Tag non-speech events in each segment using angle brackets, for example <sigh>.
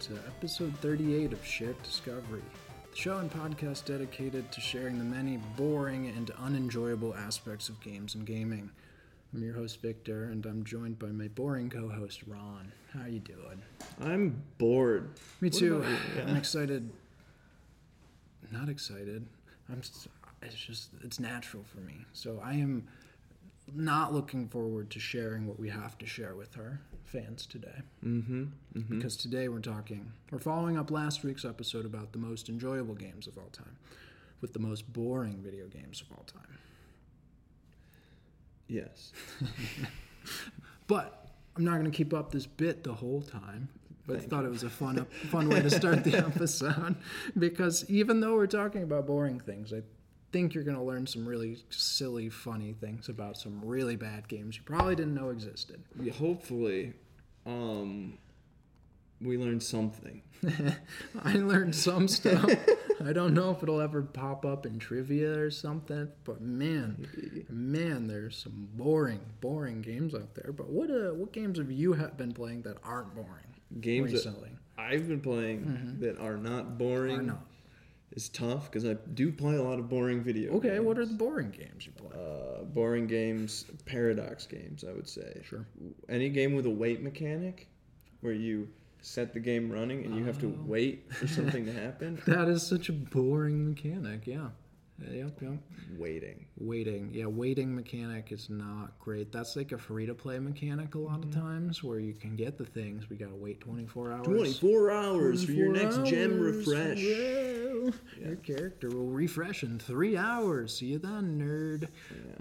to episode 38 of Shared Discovery, the show and podcast dedicated to sharing the many boring and unenjoyable aspects of games and gaming. I'm your host Victor, and I'm joined by my boring co-host Ron. How are you doing? I'm bored. Me What too. you? <laughs> I'm excited. Not excited. I'm. It's just. It's natural for me. So I am not looking forward to sharing what we have to share with our fans today. Mm-hmm. mm-hmm. Because today we're talking. We're following up last week's episode about the most enjoyable games of all time, with the most boring video games of all time. Yes. <laughs> But I'm not going to keep up this bit the whole time. But I Thank thought it was a fun, fun way to start the <laughs> episode because even though we're talking about boring things, I think you're going to learn some really silly, funny things about some really bad games you probably didn't know existed. Yeah, hopefully, um, we learned something. <laughs> I learned some stuff. <laughs> I don't know if it'll ever pop up in trivia or something, but man, man, there's some boring, boring games out there. But what uh, what games have you ha- been playing that aren't boring Games that recently? I've been playing that are not boring Or not? Is tough because I do play a lot of boring video. Okay, games. what are the boring games you play? uh, boring games? Paradox games, I would say. Sure. Any game with a wait mechanic, where you set the game running and you have to Oh. wait for <laughs> something to happen. That is such a boring mechanic. Yeah. Yep, yep. Waiting. Waiting. Yeah, waiting mechanic is not great. That's like a free to play mechanic a lot of times where you can get the things. We got to wait 24 hours. 24 hours for your 24 next gem hours. Whoa. Your character will refresh in three hours. See you then, nerd.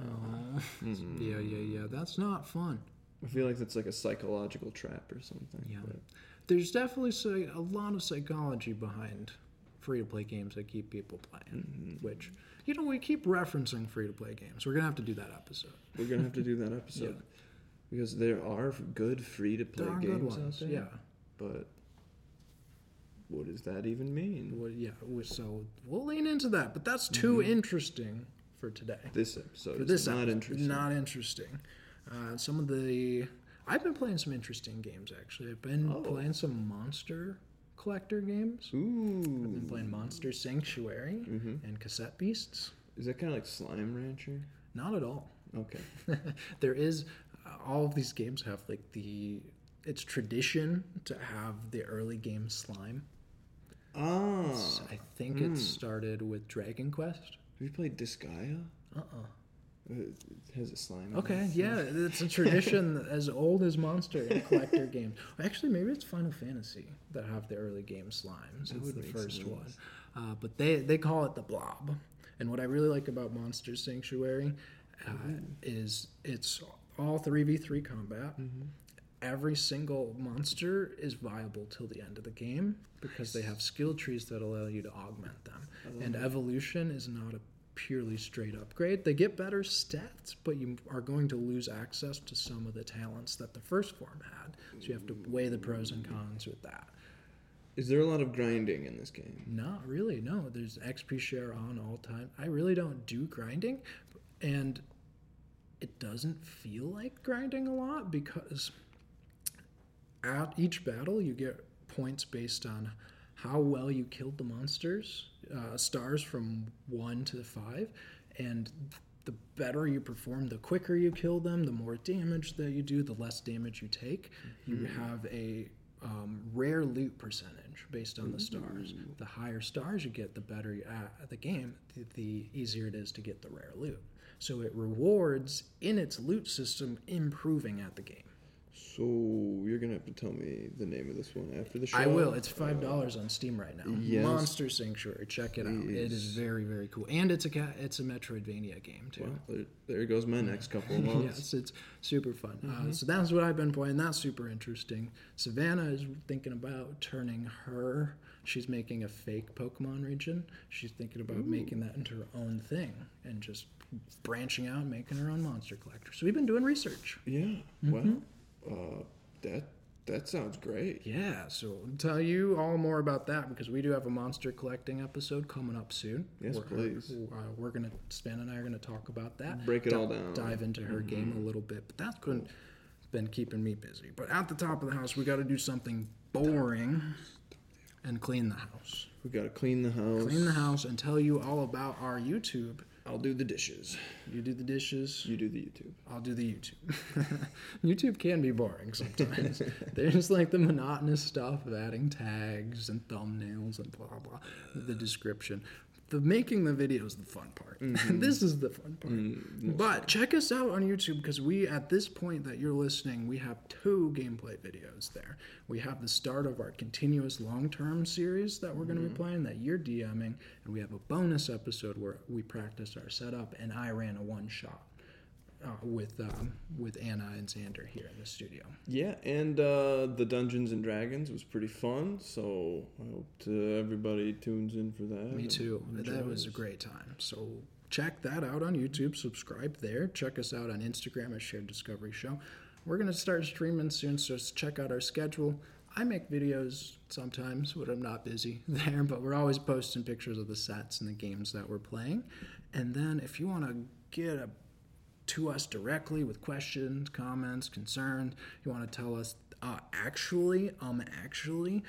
Oh. Mm-hmm. Yeah, yeah, yeah. That's not fun. I feel like that's like a psychological trap or something. Yeah. but- There's definitely a lot of psychology behind free to play games that keep people playing, Mm-hmm. which, you know, we keep referencing free to play games. We're going to have to do that episode. We're gonna have to do that <laughs> episode Yeah. because there are good free to play games good ones. out there. Yeah. But what does that even mean? Well, yeah. we- So we'll lean into that, but that's too Mm-hmm. interesting for today. This episode For is this not episode, interesting. Not interesting. Uh, some of the I've been playing some interesting games actually. I've been Oh. playing some monster collector games. Ooh, I've been playing Monster Sanctuary Mhm. and Cassette Beasts. is that kind of like Slime Rancher? Not at all. Okay. <laughs> there is uh, all of these games have like the it's tradition to have the early game slime. Ah, I think it started with Dragon Quest. have you played Disgaea? Uh-uh. Uh, It has a slime. in Okay, it. yeah, <laughs> it's a tradition as old as Monster and collector games. Actually, maybe it's Final Fantasy that have the early game slimes. It That was the makes first sense. one, uh, but they they call it the Blob. And what I really like about Monster Sanctuary uh, is it's all three v three combat. Every single monster is viable till the end of the game because they have skill trees that allow you to augment them. Oh. And evolution is not a purely straight upgrade. They get better stats, but you are going to lose access to some of the talents that the first form had. So you have to weigh the pros and cons with that. Is there a lot of grinding in this game? Not really. No, there's XP share on all time. I really don't do grinding, and it doesn't feel like grinding a lot because at each battle you get points based on how well you killed the monsters, uh, stars from one to five, and the better you perform, the quicker you kill them, the more damage that you do, the less damage you take. You have a um, rare loot percentage based on the stars. The higher stars you get, the better you at the game, the, the easier it is to get the rare loot. So it rewards in its loot system improving at the game. So you're gonna have to tell me the name of this one after the show. I will. It's five dollars on Steam right now. yes. Monster Sanctuary. Check it out. It is very very cool, and it's a ca- it's a Metroidvania game too. Well, there, there goes my next couple of <laughs> months. yes, it's super fun. Mm-hmm. Uh, so that's what I've been playing. That's super interesting. Savannah is thinking about turning her. She's making a fake Pokemon region. She's thinking about making that into her own thing and just branching out, and making her own monster collector. So we've been doing research. Yeah. Mm-hmm. Well, uh, that that sounds great. Yeah, so I'll tell you all more about that because we do have a monster collecting episode coming up soon. Yes, we're, please. Uh, we're gonna Span and I are gonna talk about that. Break it Di- all down. Dive into her game a little bit, but that's been been keeping me busy. But at the top of the house, we got to do something boring. and clean the house. We gotta clean the house. Clean the house and tell you all about our YouTube. I'll do the dishes. You do the dishes. You do the YouTube. I'll do the YouTube. <laughs> YouTube can be boring sometimes. <laughs> There's like the monotonous stuff of adding tags and thumbnails and blah blah. The description. The making the video is the fun part. <laughs> Mm-hmm. this is the fun part. Mm, but check us out on YouTube because we, at this point that you're listening, we have two gameplay videos there. We have the start of our continuous long term series that we're going to be mm-hmm. playing that you're DMing, and we have a bonus episode where we practiced our setup and I ran a one shot uh, with um, with Anna and Xander here in the studio. Yeah, and uh, the Dungeons and Dragons was pretty fun. So I hope uh, everybody tunes in for that. Me too. That was a great time. So check that out on YouTube. Subscribe there. Check us out on Instagram at Shared Discovery Show. We're gonna start streaming soon, so check out our schedule. I make videos sometimes when I'm not busy <laughs> there, but we're always posting pictures of the sets and the games that we're playing. And then if you want to get a to us directly with questions, comments, concerns. You want to tell us, uh, actually, um, actually,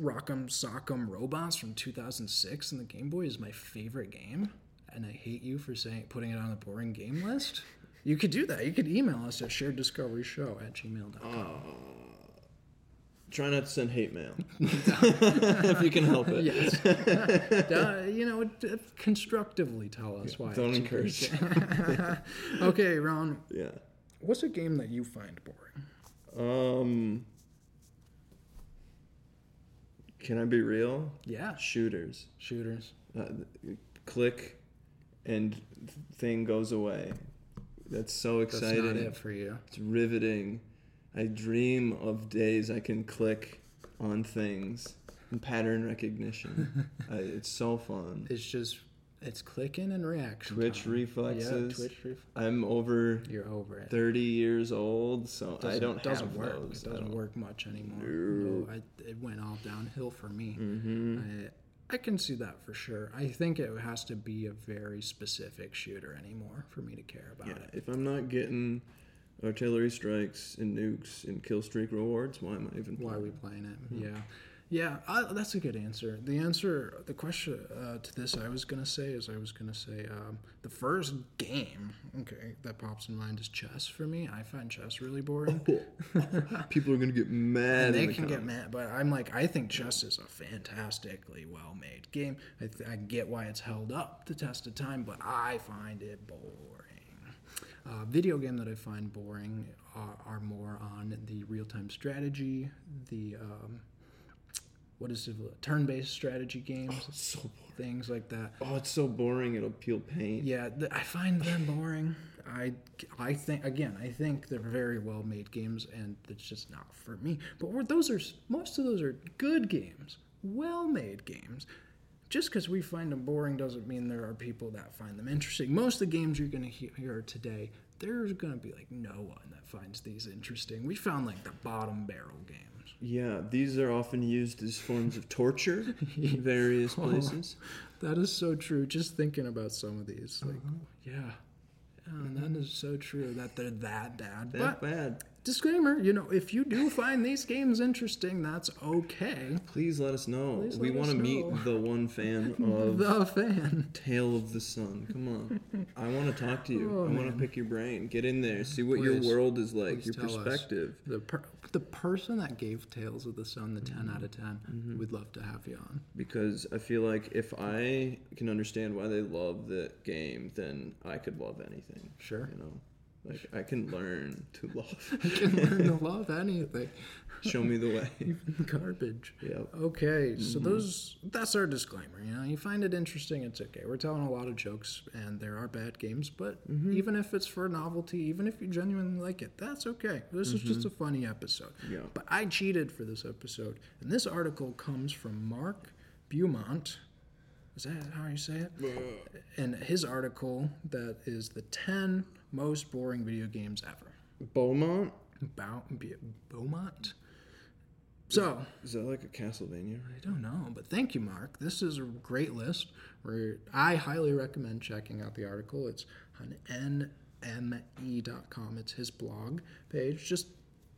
Rock'em Sock'em Robots from 2006 and the Game Boy is my favorite game, and I hate you for saying putting it on the boring game list. You could do that. You could email us at shareddiscoveryshow at gmail.com. Try not to send hate mail <laughs> if you can help it. Yes. <laughs> You know, constructively tell us why. Don't encourage. <laughs> okay, Ron, Yeah. what's a game that you find boring? Um. Can I be real? Yeah, Shooters. shooters. Uh, click, and thing goes away. That's so exciting. That's exciting. not it for you. It's riveting. I dream of days I can click on things and pattern recognition. <laughs> uh, it's so fun. It's just it's clicking and reaction. Twitch time. reflexes. Yeah, Twitch ref- I'm over You're over it. 30 years old, so I Doesn't- don't doesn't have work. those. It doesn't work much anymore. No. No, I, it went all downhill for me. Mhm. I, I can see that for sure. I think it has to be a very specific shooter anymore for me to care about Yeah, it. if I'm not getting artillery strikes and nukes and kill streak rewards, why am I even Why are playing? we playing it? Yeah, yeah. I, that's a good answer. The answer, the question uh, to this, I was gonna say is I was gonna say um, the first game. Okay, that pops in mind is chess for me. I find chess really boring. <laughs> People are gonna get mad. They the can get mad, but I'm like, I think chess is a fantastically well-made game. I, th- I get why it's held up the test of time, but I find it boring. Uh, video game that I find boring are, are more on the real-time strategy, the um, what is it, turn-based strategy games, So boring. things like that. Oh, it's so boring. It'll peel paint. Yeah, th- I find them boring. I, I think again, I think they're very well made games, and it's just not for me. But we're, those are most of those are good games, well made games. Just because we find them boring doesn't mean there are people that find them interesting. Most of the games you're going to hear today, there's going to be like no one that finds these interesting. We found like the bottom barrel games. Yeah, these are often used as forms of torture in <laughs> various Oh. places. That is so true. Just thinking about some of these, like, uh-huh. yeah, yeah, and that is so true that they're that bad. That But bad. Disclaimer, you know, if you do find these games interesting, that's okay. Please let us know. Please we want to meet the one fan <laughs> of The fan. Tail of the Sun. Come on. I want to talk to you. Oh, I want to pick your brain. Get in there. See what Please. your world is like, your perspective. The per- the person that gave Tails of the Sun the 10 out of 10, Mm-hmm. we'd love to have you on. Because I feel like if I can understand why they love the game, then I could love anything. Sure. You know, like I can learn to love. <laughs> I can learn to <laughs> love anything, Show me the way. <laughs> even garbage. Yep. Okay, so mm-hmm. those that's our disclaimer. You know, you find it interesting, it's okay. We're telling a lot of jokes, and there are bad games, but mm-hmm. even if it's for novelty, even if you genuinely like it, that's okay. This is just mm-hmm. a funny episode. Yeah. But I cheated for this episode, and this article comes from Mark Beaumont. Is that how you say it? And his article that is the ten most boring video games ever. Beaumont? Bow, Beaumont. So Is that like a Castlevania? I don't know, but thank you, Mark. This is a great list. Where I highly recommend checking out the article. It's on nme.com. It's his blog page. Just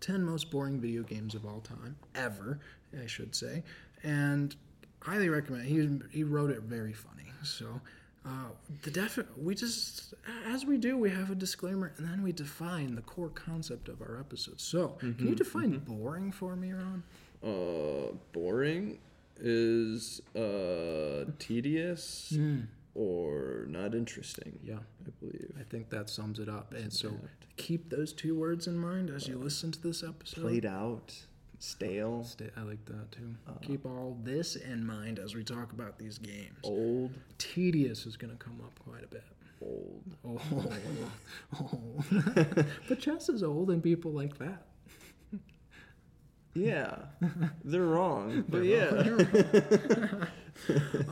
10 most boring video games of all time, ever, I should say. and highly recommend. He he wrote it very funny. So uh, the defi- we just as we do, we have a disclaimer, and then we define the core concept of our episode. So can you define boring for me, Ron? Uh, boring is uh tedious or not interesting. Yeah. I believe. I think that sums it up. And so keep those two words in mind as you listen to this episode. Played out, stale, Stay, I like that too. Uh, Keep all this in mind as we talk about these games. old, Tedious is going to come up quite a bit. old. Old. old. but chess is old, and people like that. Yeah, <laughs> they're wrong, but yeah. <laughs>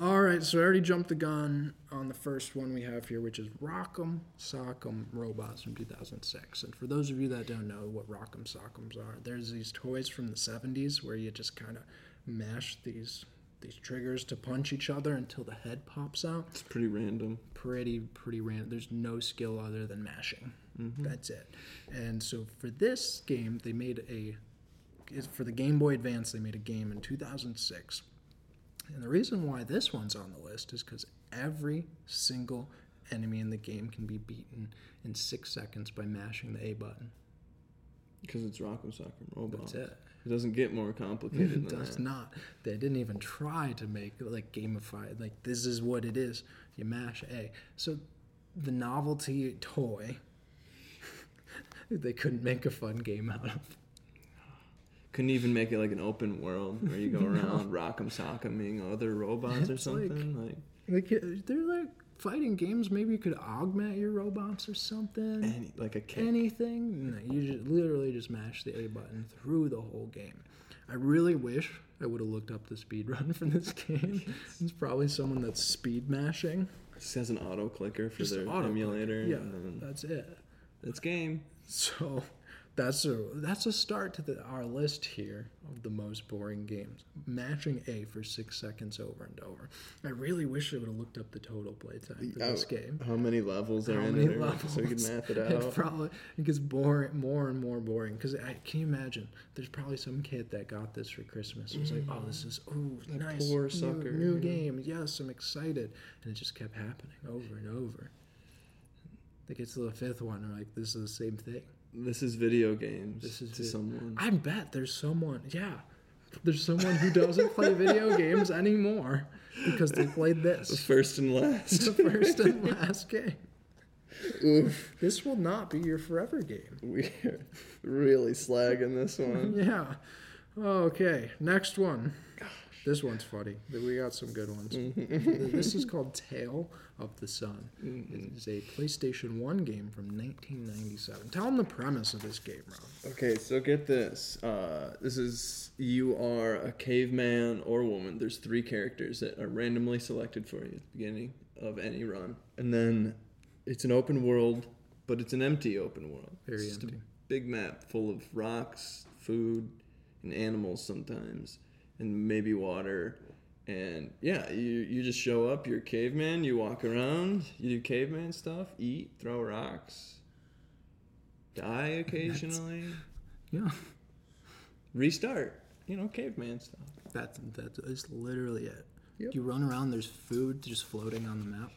All right, so I already jumped the gun on the first one we have here, which is Rock'em Sock'em Robots from 2006. And for those of you that don't know what Rock'em Sock'ems are, there's these toys from the 70s where you just kind of mash these these triggers to punch each other until the head pops out. It's pretty random. Pretty pretty random. There's no skill other than mashing. Mm-hmm. That's it. And so for this game, they made a is- for the Game Boy Advance, they made a game in 2006. And the reason why this one's on the list is because every single enemy in the game can be beaten in six seconds by mashing the A button. Because it's Rock'em Sock'em Robots. That's it. It doesn't get more complicated It does that. not. They didn't even try to make like gamified. Like this is what it is. You mash A. So the novelty toy, <laughs> they couldn't make a fun game out of. Couldn't even make it like an open world where you go <laughs> around Rock'em Sock'eming other robots or It's like- something. Like, Like uh, they're like fighting games. Maybe you could augment your robots or something. any, like a kick. anything. No, you just literally just mash the A button through the whole game. I really wish I would have looked up the speed run for this <laughs> game. It's probably someone that's speed mashing. This has an auto clicker for Just their auto emulator. Yeah, and that's it. it's game. So that's a that's a start to the, our list here of the most boring games. Matching A for six seconds over and over. I really wish I would have looked up the total playtime for this Oh, game. How many levels are How in many it? levels? So we can math it <laughs> It out. probably it gets boring, more and more boring. Because I can you imagine? There's probably some kid that got this for Christmas. It was like, oh, this is oh nice, poor new, sucker, new yeah. game. Yes, I'm excited, and it just kept happening over and over. They get to the fifth one, and like this is the same thing. This is video games This is to someone. I bet there's someone, yeah, there's someone who doesn't play video <laughs> games anymore because they played this. The first and last. the first and last game. <laughs> Oof. This will not be your forever game. We're really slagging this one. <laughs> Yeah. Okay, next one. This one's funny. We got some good ones. this is called Tail of the Sun. It is a PlayStation 1 game from 1997. Tell them the premise of this game, Rob. Okay, so get this. Uh, this is you are a caveman or woman. There's three characters that are randomly selected for you at the beginning of any run, and then it's an open world, but it's an empty open world. Very it's just empty. a big map full of rocks, food, and animals sometimes, and maybe water. And yeah, you you just show up. You're a caveman. You walk around. You do caveman stuff. Eat, throw rocks. Die <laughs> occasionally Yeah. restart. You know, caveman stuff. That's, that is literally it. Yep. You run around, there's food just floating on the map.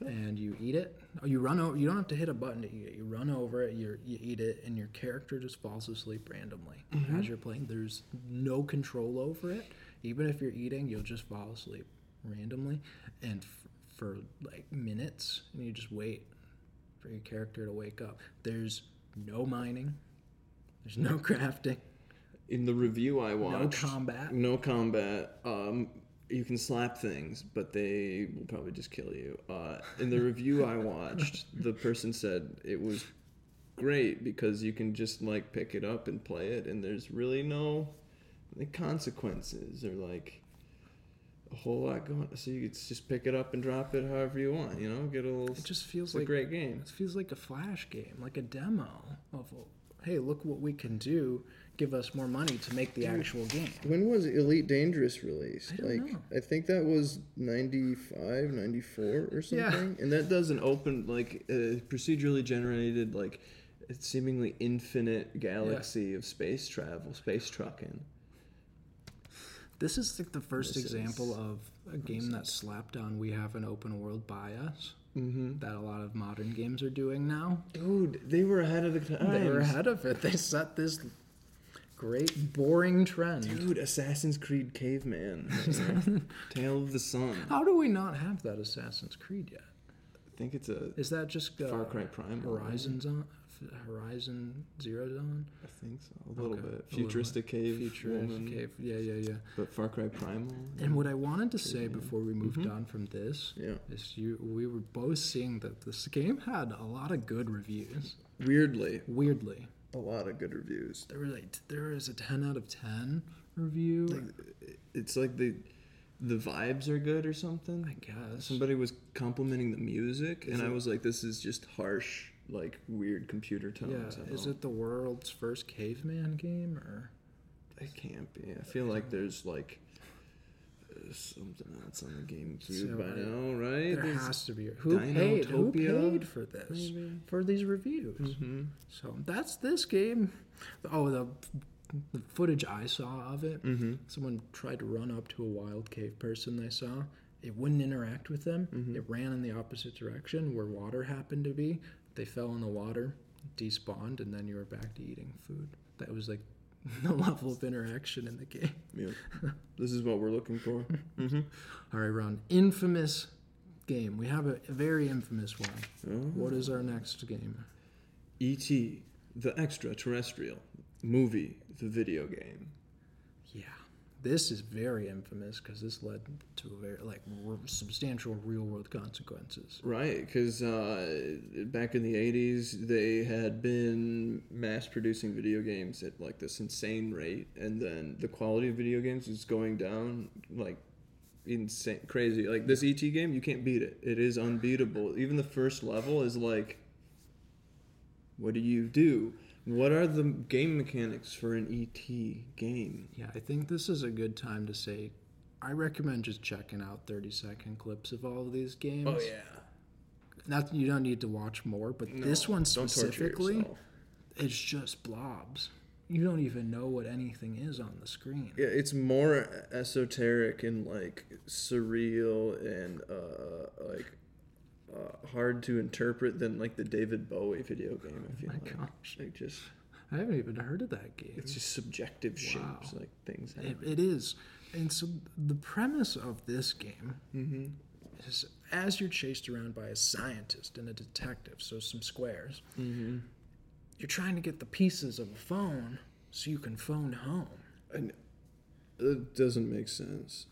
And you eat it. You run over. You don't have to hit a button to eat it. You run over it. You you eat it, and your character just falls asleep randomly as you're playing. There's no control over it. Even if you're eating, you'll just fall asleep randomly, and f- for like minutes, and you just wait for your character to wake up. There's no mining. There's no <laughs> crafting. In the review I watched, No combat. no combat. Um, you can slap things, but they will probably just kill you. Uh, in the review I watched, <laughs> the person said it was great because you can just like pick it up and play it, and there's really no like, consequences or like a whole lot going. So you could just pick it up and drop it however you want. You know, get a little. It just feels it's a like great game. It feels like a flash game, like a demo of, hey, look what we can do. Give us more money to make the actual game. When was Elite Dangerous released? I like know. I think that was 95, 94 or Yeah. something. And that does an open like uh, procedurally generated like seemingly infinite galaxy of space travel, space trucking. This is like the first This example of a game that slapped on we have an open world bias Mm-hmm. that a lot of modern games are doing now. Dude, they were ahead of the time. They were ahead of it. They set this great boring trend. Dude, Assassin's Creed Caveman. <laughs> Tail of the Sun. How do we not have that Assassin's Creed yet? I think it's a. Is that just uh, Far Cry Prime? Horizon Zone, Horizon Zero Dawn, I think so. A little Okay, bit. little Futuristic cave. Futuristic woman, Cave? Yeah, yeah, yeah. But Far Cry Primal. And what I wanted to say before we moved on from this Yeah. is you we were both seeing that this game had a lot of good reviews. Weirdly, Weirdly, a lot of good reviews. there was like there is a ten out of ten review. It's like the the vibes are good or something. I guess. Somebody was complimenting the music, Is and I was like, "This is just harsh, like weird computer yeah, tones." I is it the world's first caveman game or? It can't be. I feel like there's like uh, something else on the GameCube So, by now, right? There There's- has to be. Who paid? Who paid for this? maybe? For these reviews? Mhm. So that's this game. Oh, the, the footage I saw of it. Mhm. Someone tried to run up to a wild cave person they saw. It wouldn't interact with them. Mm-hmm. It ran in the opposite direction where water happened to be. They fell in the water, despawned, and then you were back to eating food. That was like <laughs> the level of interaction in the game. Yeah. this is what we're looking for. <laughs> Mm-hmm. All right, Ron. Infamous game. We have a, a very infamous one. Oh. What is our next game? E.T. the extraterrestrial movie, the video game. Yeah, this is very infamous because this led to very like r- substantial real world consequences. Right, because uh, back in the 80s, they had been mass producing video games at like this insane rate, and then the quality of video games is going down like insane, crazy. Like this ET game, you can't beat it. It is unbeatable. Even the first level is like, what do you do? What are the game mechanics for an ET game? Yeah, I think this is a good time to say. I recommend just checking out 30 second clips of all of these games. Oh, yeah. Not you don't need to watch more, but this one specifically, it's just blobs. You don't even know what anything is on the screen. Yeah, it's more esoteric and like surreal and uh, like uh, hard to interpret than like the David Bowie video game. I feel my like. gosh. Like just I haven't even heard of that game. it's just subjective Wow. shapes, like things. It, it is. And so the premise of this game Mm-hmm. is as you're chased around by a scientist and a detective, so some squares, Mm-hmm. you're trying to get the pieces of a phone so you can phone home. And it doesn't make sense.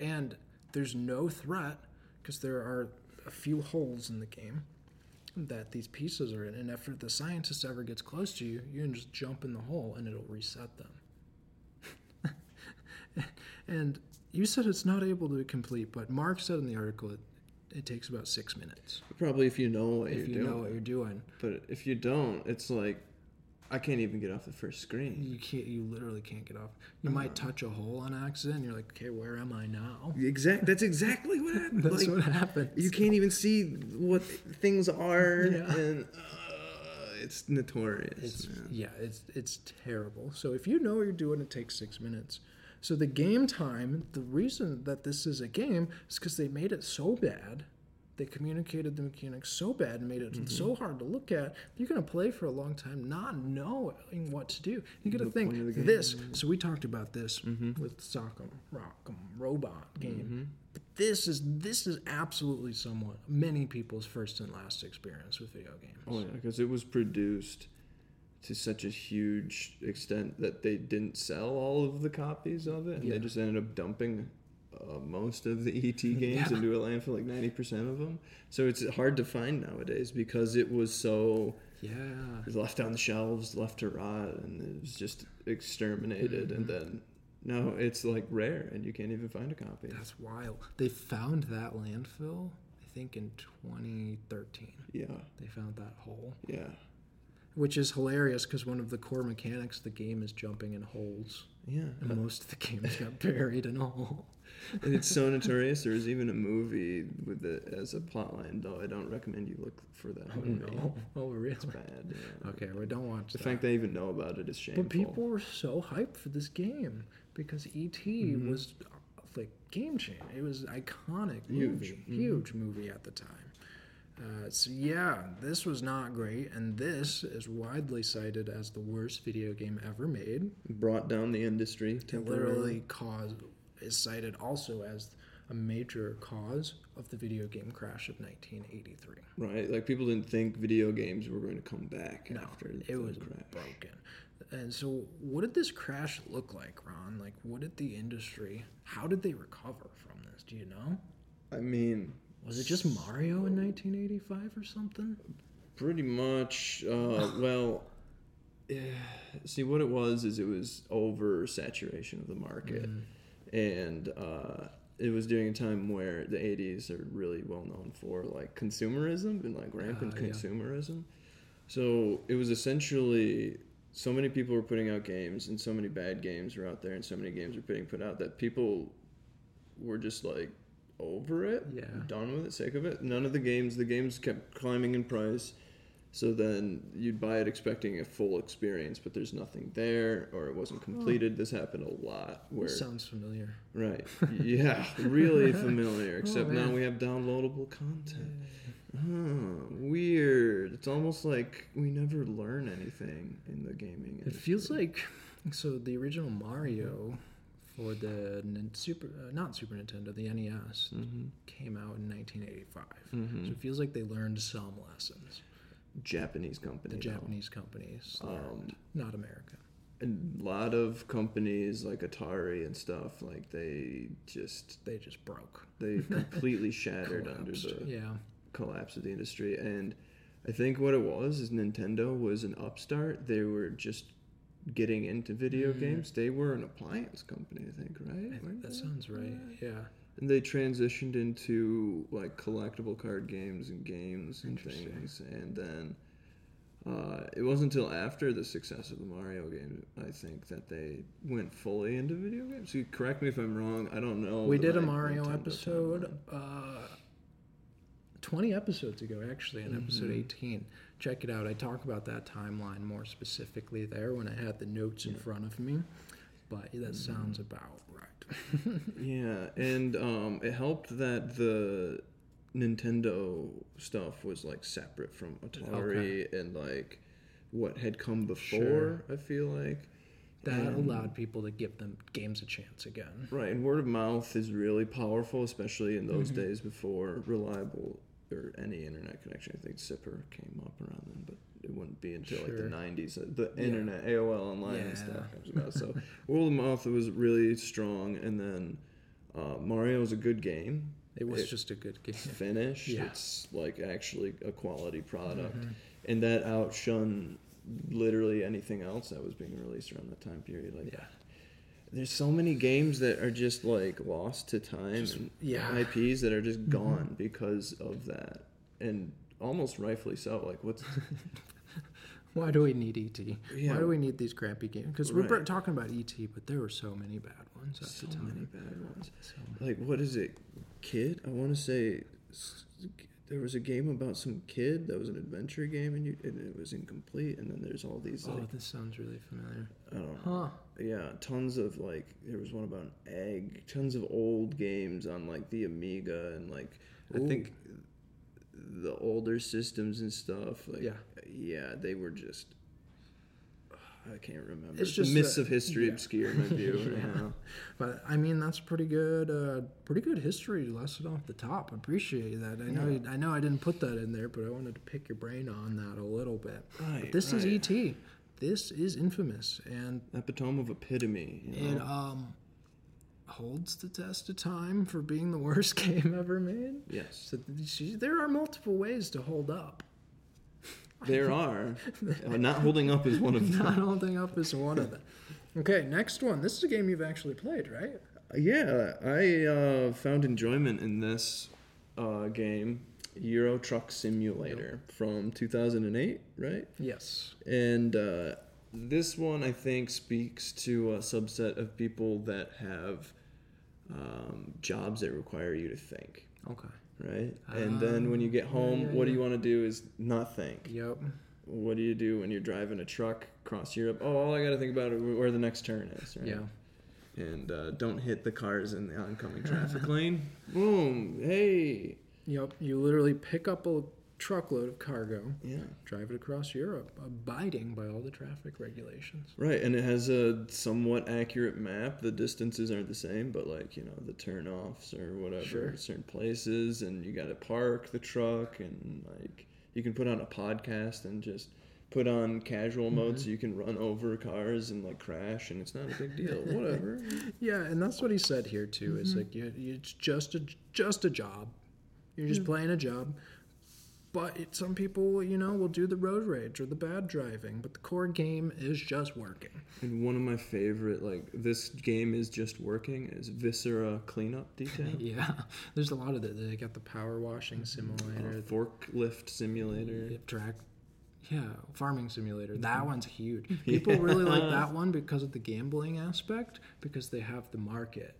And there's no threat because there are a few holes in the game that these pieces are in. And if the scientist ever gets close to you, you can just jump in the hole and it'll reset them. <laughs> and you said it's not able to complete, but Mark said in the article it, it takes about six minutes Probably if you know what if you're you doing. know what you're doing. But if you don't, it's like I can't even get off the first screen. You can't. You literally can't get off. You might touch a hole on accident. And you're like, okay, where am I now? Exact. That's exactly what happened. <laughs> That's like, what happens. You can't even see what things are, <laughs> Yeah. and uh, it's notorious. It's yeah, it's it's terrible. So if you know what you're doing, it takes six minutes. So the game time, the reason that this is a game is because they made it so bad. They communicated the mechanics so bad and made it Mm-hmm. so hard to look at. You're gonna play for a long time, not knowing what to do. You think of the game. this. So we talked about this Mm-hmm. with Sock'em Rock'em Robot game. But this is this is absolutely somewhat many people's first and last experience with video games. Oh yeah, because it was produced to such a huge extent that they didn't sell all of the copies of it, and Yeah. they just ended up dumping uh, most of the ET <laughs> games Yeah. into a landfill, like ninety percent of them. So it's hard to find nowadays because it was so Yeah. left on the shelves, left to rot, and it was just exterminated. And Mm-hmm. then now it's like rare, and you can't even find a copy. That's wild. They found that landfill, I think, in 2013. Yeah, They found that hole. yeah. which is hilarious because one of the core mechanics of the game is jumping in holes, Yeah, and most of the games got buried in a hole. And it's so notorious. There's even a movie with it as a plotline, though. I don't recommend you look for that Oh movie. no! <laughs> Oh really? It's bad. Yeah. Okay, we don't watch The that. fact they even know about it is shameful. But people were so hyped for this game because ET Mm-hmm. was uh, like game changing. It was iconic Huge. movie, Mhm. huge movie at the time. Uh, so yeah, this was not great, and this is widely cited as the worst video game ever made. brought down the industry It temporarily. literally caused is cited also as a major cause of the video game crash of 1983. Right, like people didn't think video games were going to come back No, after it was crash. broken. And so, what did this crash look like, Ron? Like, what did the industry? How did they recover from this? Do you know? I mean, Was it just Mario in 1985 or something? pretty much. Uh, <laughs> well, yeah, see what it was is it was oversaturation of the market, Mm-hmm. And uh, it was during a time where the '80s are really well known for like consumerism and like rampant Ah, yeah. consumerism. So it was essentially so many people were putting out games, and so many bad games were out there, and so many games were being put out that people were just like over it, Yeah. done with it, sick of it. None of the games, the games kept climbing in price. So then you'd buy it expecting a full experience, but there's nothing there, or it wasn't completed. This happened a lot. Where This sounds familiar. right, yeah, really <laughs> familiar. Except now Oh, man. we have downloadable content. Huh, weird. It's almost like we never learn anything in the gaming. It feels like so. The original Mario for the Nin- Super, uh, not Super Nintendo, the NES hmm came out in 1985. hmm So it feels like they learned some lessons. Japanese company. The though. Japanese companies, Um, not America. And a lot of companies like Atari and stuff, like they just They just broke. they <laughs> completely shattered under the yeah. collapse of the industry. And I think what it was is Nintendo was an upstart. They were just getting into video Mm. games. They were an appliance company, I think, right? I think that sounds right. Yeah. And they transitioned into like collectible card games and games and things. And then uh, it wasn't until after the success of the Mario game, I think, that they went fully into video games. So correct me if I'm wrong. I don't know. we did a Mario Nintendo episode uh, 20 episodes ago, actually, in episode Mhm. 18. Check it out. I talk about that timeline more specifically there when I had the notes in front of me. But that sounds about right. <laughs> <laughs> Yeah, and um, it helped that the Nintendo stuff was like separate from Atari and like what had come before. Sure. I feel like that And- allowed people to give them games a chance again. Right, and word of mouth is really powerful, especially in those Mhm. days before reliable or any internet connection. I think Zipper came up around then, but it wouldn't be until like Sure. the '90s that the internet, AOL online and Yeah. stuff comes about. So <laughs> word of mouth was really strong, and then uh, Mario is a good game. It was just a good game. It's finished. Yeah. It's like actually a quality product, Mhm. and that outshone literally anything else that was being released around that time period. Like Yeah. There's so many games that are just like lost to time Just- and yeah. IPs that are just Mhm. gone because of that, and almost rightfully so. Like what's <laughs> Why do we need ET? Yeah. Why do we need these crappy games? Because we're talking about ET, but there were so many bad ones at so the time. many bad ones? So Like what is it, Kid? I want to say there was a game about some kid that was an adventure game, and you and it was incomplete. And then there's all these oh, like this sounds really familiar. I don't know. Huh. Yeah, tons of like there was one about an egg, tons of old games on like the Amiga and like I think the older systems and stuff. Like Yeah. yeah, they were just I can't remember. It's the just myths of history yeah. obscure my view <laughs> right Yeah. But I mean, that's pretty good. Uh, pretty good history lesson off the top. Appreciate that. I know. Yeah. I know. I didn't put that in there, but I wanted to pick your brain on that a little bit. Right. But this is. ET. This is infamous, and Epitome of epitome. You know? um holds the test of time for being the worst <laughs> game ever made. yes. So see, there are multiple ways to hold up. <laughs> There are. <laughs> Not holding up is one of them. Not holding up is one of them. Okay, next one. This is a game you've actually played, right? Yeah, I uh, found enjoyment in this uh, game. Euro Truck Simulator from 2008, right? Yes. And uh, this one, I think, speaks to a subset of people that have um, jobs that require you to think, Okay. right? and then when you get home, yeah, what do you want to do is not think. Yep. What do you do when you're driving a truck across Europe? Oh, all I got to think about is where the next turn is, right? Yeah. And uh, don't hit the cars in the oncoming traffic <laughs> lane. Boom. Hey. Yep. You literally pick up a truckload of cargo, Yeah. drive it across Europe, abiding by all the traffic regulations. Right, and it has a somewhat accurate map. The distances aren't the same, but like you know the turnoffs or whatever, Sure. certain places, and you got to park the truck, and like you can put on a podcast and just put on casual mm-hmm. mode so you can run over cars and like crash, and it's not a big deal. Whatever. <laughs> Yeah, and that's what he said here too. Is mm-hmm. like you, you, it's just a just a job. You're just playing a job. But it, some people, you know, will do the road rage or the bad driving. But the core game is just working. And one of my favorite, like this game is just working, is Viscera Cleanup Detail. <laughs> Yeah, there's a lot of it. They got the power washing simulator, Uh, forklift simulator. the track, yeah, farming simulator. That one's huge. <laughs> People really like that one because of the gambling aspect. Because they have the market.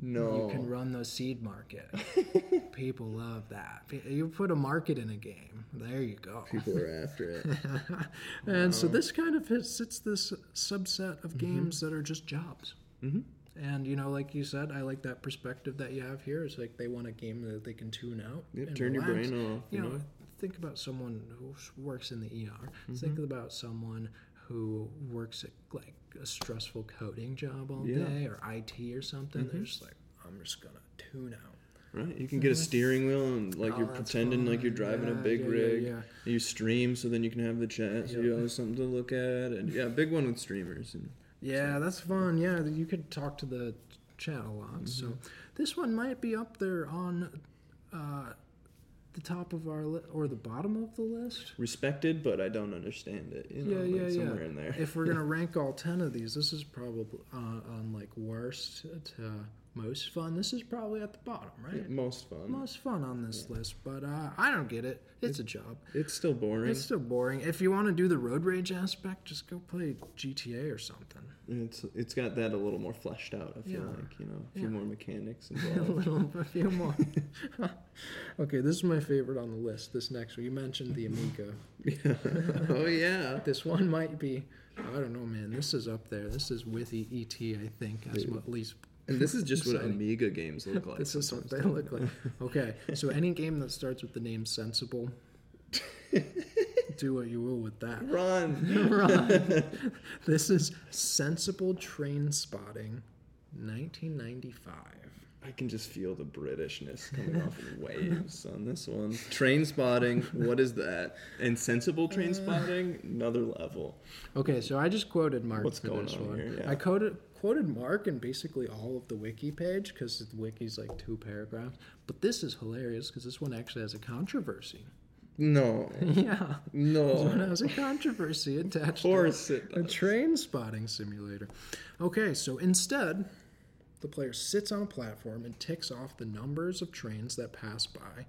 No. You can run the seed market. <laughs> People love that. You put a market in a game. There you go. People are after it. <laughs> And so this kind of hits, sits this subset of games that are just jobs. Mhm. And you know, like you said, I like that perspective that you have here. It's like they want a game that they can tune out. Yep, and turn your brain off. You know, think about someone who works in the ER. Mm-hmm. Think about someone who works at like a stressful coding job all Yeah. Mm-hmm. day or IT or something. They're just like, I'm just gonna tune out. Right, you can get a <laughs> steering wheel and like Oh, you're pretending like you're driving a Yeah, big yeah, rig. yeah. You stream so then you can have the chat, so Yep. you have something to look at, and yeah, big one with streamers. And Yeah, that's fun. Yeah, you could talk to the chat a lot. So Mm-hmm. this one might be up there on uh, the top of our li- or the bottom of the list. respected, but I don't understand it. You know, yeah, yeah, like yeah. somewhere in there. if we're gonna <laughs> rank all ten of these, this is probably uh, on like worst to most fun. This is probably at the bottom, right? Yeah, most fun. Most fun on this list, but uh, I don't get it. It's a job. it's still boring. It's still boring. If you want to do the road rage aspect, just go play GTA or something. It's it's got that a little more fleshed out. I feel Yeah. like you know a few Yeah. more mechanics <laughs> involved. a little, a few more. <laughs> okay, this is my favorite on the list. This next one, you mentioned the Amiga. <laughs> oh yeah. This one might be, I don't know, man. This is up there. This is with ET, I think. What at least. And this is just what. Amiga games look <laughs> like. This is what they look like. Okay, so any game that starts with the name Sensible, <laughs> do what you will with that. Run. <laughs> Run. this is Sensible Train Spotting, 1995. I can just feel the Britishness coming off in waves on this one. Train spotting, what is that? And sensible Uh. train spotting, another level. Okay, so I just quoted Mark What's for going this on one. here? Yeah. I quoted quoted Mark in basically all of the wiki page because the wiki's like two paragraphs. But this is hilarious because this one actually has a controversy. No, <laughs> yeah, No. this one has a controversy attached. Of course it to it. A train spotting simulator. Okay, so instead, the player sits on a platform and ticks off the numbers of trains that pass by.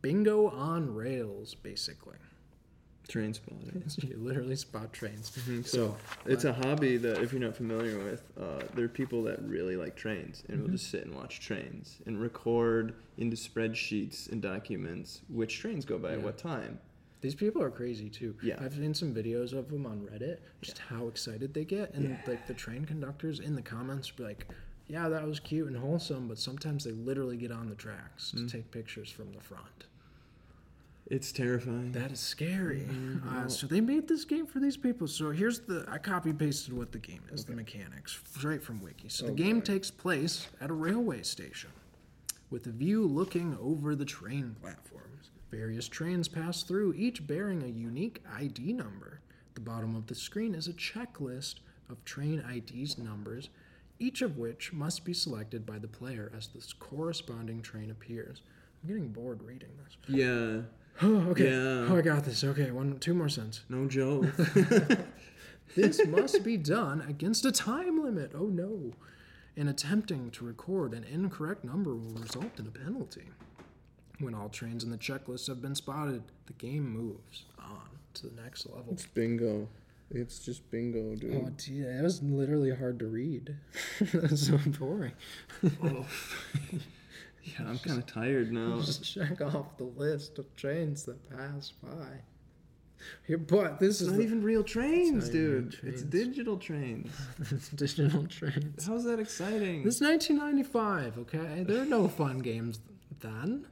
Bingo on rails, basically. Train spotting. <laughs> you literally spot trains. Mm-hmm. So it's a hobby that, if you're not familiar with, uh, there are people that really like trains and will mm-hmm. just sit and watch trains and record into spreadsheets and documents which trains go by at what time. These people are crazy too. Yeah. I've seen some videos of them on Reddit, just how excited they get, and like the train conductors in the comments be like, "Yeah, that was cute and wholesome," but sometimes they literally get on the tracks to mm-hmm. take pictures from the front. It's terrifying. That is scary. Uh, so they made this game for these people. So here's the I copy pasted what the game is, the mechanics, straight from Wiki. So the Oh, game boy. takes place at a railway station, with a view looking over the train platforms. Various trains pass through, each bearing a unique ID number. At the bottom of the screen is a checklist of train IDs numbers, each of which must be selected by the player as the corresponding train appears. I'm getting bored reading this. yeah, Oh, <gasps> okay. Yeah. Oh, I got this. Okay, one, two more cents. no joke. <laughs> This must be done against a time limit. Oh no! In attempting to record an incorrect number will result in a penalty. When all trains in the checklist have been spotted, the game moves on to the next level. It's bingo. It's just bingo, dude. Oh, gee, it was literally hard to read. <laughs> That's so boring. Oh. <laughs> yeah, I'm kind of tired now. <laughs> Just check off the list of trains that pass by. Here, but this It's is not the, even real trains, not even real dude. It's digital trains. <laughs> It's digital trains. How's that exciting? This is 1995, okay? There are no fun games then.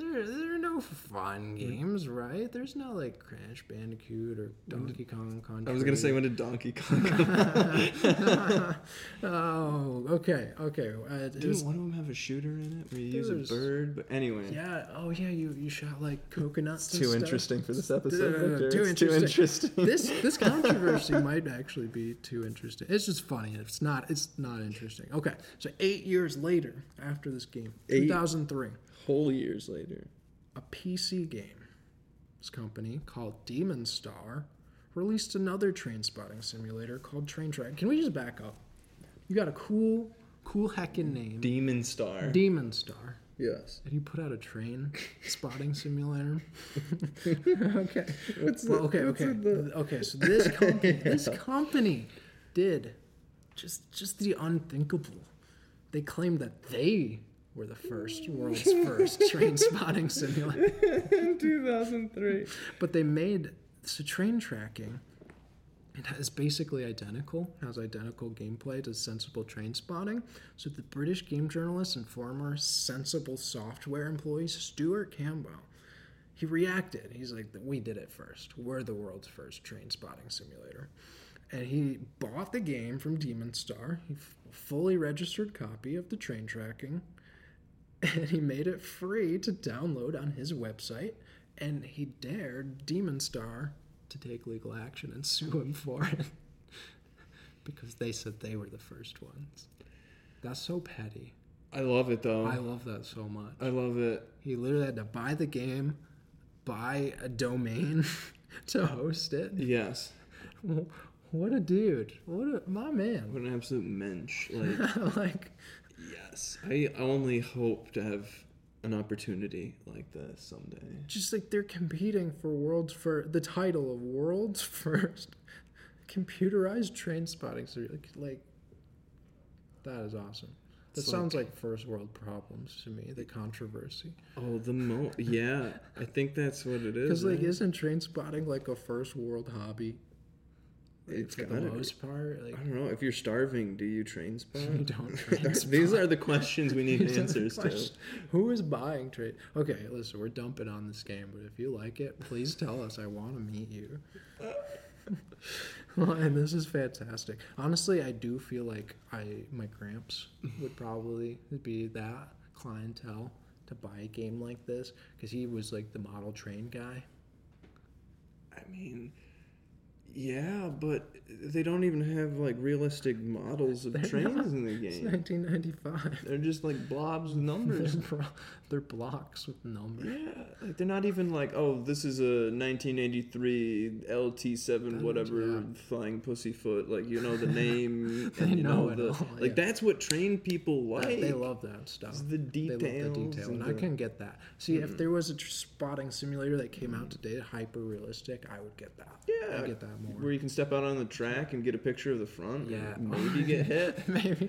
There, there are no fun games, right? There's no like Crash Bandicoot or Donkey Kong Country. I was gonna say when did Donkey Kong <laughs> oh, okay, okay. Uh, Didn't was- one of them have a shooter in it where you use a bird? But anyway, yeah. Oh, yeah. You you shot like coconuts. too stuff. interesting for this episode. Victor. too it's too interesting. interesting. this this <laughs> controversy might actually be too interesting. It's just funny. It's not. It's not interesting. Okay, so eight years later, after this game, Eight? 2003, Whole years later. a PC game, this company called Demon Star, released another train spotting simulator called Train Track. Can we just back up? You got a cool, cool heckin' name, Demon Star. Demon Star. yes. And you put out a train spotting simulator. <laughs> okay. What's well, okay, okay. Okay, so this company, <laughs> this company did just just the unthinkable. They claimed that they were the first world's first <laughs> train spotting simulator. In 2003. But they made so train tracking. It is basically identical, has identical gameplay to sensible train spotting. So the British game journalist and former sensible software employee Stuart Campbell, he reacted. He's like, "We did it first. We're the world's first train spotting simulator." And he bought the game from Demon Star. He f- fully registered copy of the train tracking, and he made it free to download on his website. And he dared Demon Star to take legal action and sue him for it <laughs> because they said they were the first ones. That's so petty. I love it though. I love that so much. I love it. He literally had to buy the game, buy a domain <laughs> to host it. Yes. What a dude! What a my man! What an absolute mensch. <laughs> Like, like yes. I only hope to have an opportunity like this someday. just like they're competing for world's for the title of world's <laughs> first computerized train spotting so Like, like that is awesome. That It's sounds like first world problems to me. The controversy, Oh, the mo. Yeah, I think that's what it <laughs> is. because like, right? isn't train spotting like a first world hobby? Like, It's for the gotta be. most part. Like I don't know. If you're starving, do you train spot? <laughs> you don't <laughs> train These are the questions we need <laughs> These are the answers to. Who is buying trade? Okay, listen, we're dumping on this game, but if you like it, please tell us. I want to meet you. and this is fantastic. Honestly, I do feel like I my gramps would probably be that clientele to buy a game like this because he was like the model train guy. I mean, yeah, but they don't even have like realistic models of They're trains not. in the It's game. 1995. They're just like blobs They're, numbers. bro- they're blocks with numbers. Yeah, like they're not even like, oh, this is a 1983 LT7 whatever yeah. flying pussyfoot. Like you know the <laughs> name They and you know, know it the all, like. yeah. That's what trained people That- like. they love that stuff. It's the They love the detail, and I the- can get that. See, if hmm. there was a tr- spotting simulator that came out hmm. today, hyper realistic, I would get that. Yeah, I get that more. Where you can step out on the track and get a picture of the front. Yeah. and maybe get <laughs> hit. Maybe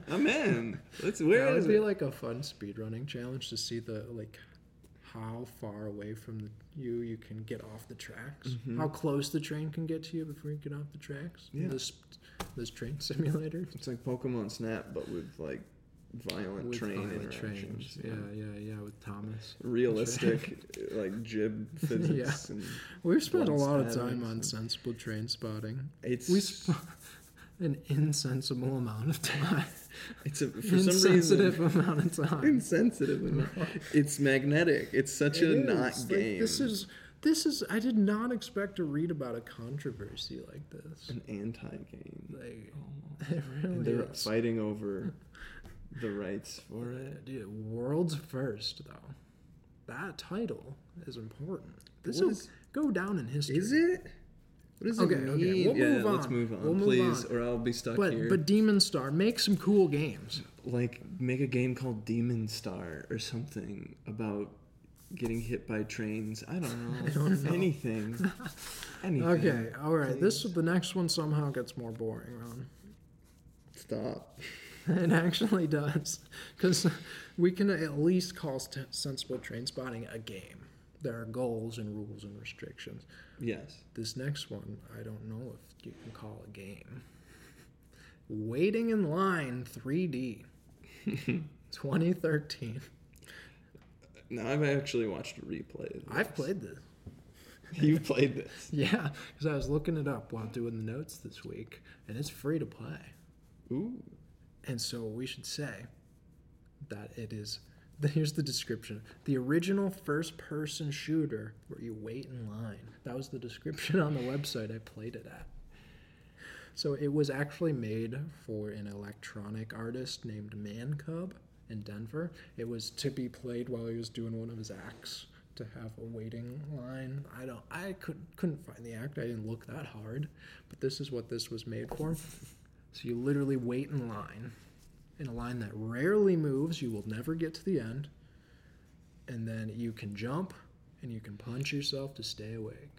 <laughs> I'm in. Let's. Where that would be it? like a fun challenge to see the like how far away from the, you you can get off the tracks, mm-hmm. how close the train can get to you before you get off the tracks. Yeah. This this train simulator It's like Pokemon Snap, but with like violent with train violent interactions. trains. Yeah, yeah, yeah. With Thomas, <laughs> Realistic, <laughs> like jib physics. And we've spent a lot of time on sensible train spotting. it's We sp- an insensible amount of time. <laughs> it's a for some Insensitive reason amount of time. insensitive. enough. it's magnetic. It's such a It not is. Like, game. this is this is. I did not expect to read about a controversy like this. an anti-game. Like, oh <laughs> it really And they're is. fighting over <laughs> the rights for it. Dude, world's first though. That title is important. This What will is- go down in history. Is it? What does Okay, it okay, mean? we'll yeah, move let's move on, We'll move please, on. or I'll be stuck But here. but Demon Star make some cool games. like make a game called Demon Star or something about getting hit by trains. I don't <laughs> know. I don't know. Anything. <laughs> Anything. Okay, all right. This the next one somehow gets more boring, Ron. Stop. <laughs> It actually does, because we can at least call sensible train spotting a game. There are goals and rules and restrictions. Yes. This next one, I don't know if you can call a game. Waiting in line 3D, <laughs> 2013. Now I've actually watched a replay. Of this. I've played this. <laughs> You've played this. Yeah, because I was looking it up while doing the notes this week, and it's free to play. Ooh. And so we should say that it is. <laughs> Here's the description: the original first-person shooter where you wait in line. That was the description on the website I played it at. So it was actually made for an electronic artist named Man Cub in Denver. It was to be played while he was doing one of his acts. To have a waiting line. I don't. I could couldn't find the act. I didn't look that hard, but this is what this was made for. So you literally wait in line, in a line that rarely moves. You will never get to the end. And then you can jump and you can punch yourself to stay awake.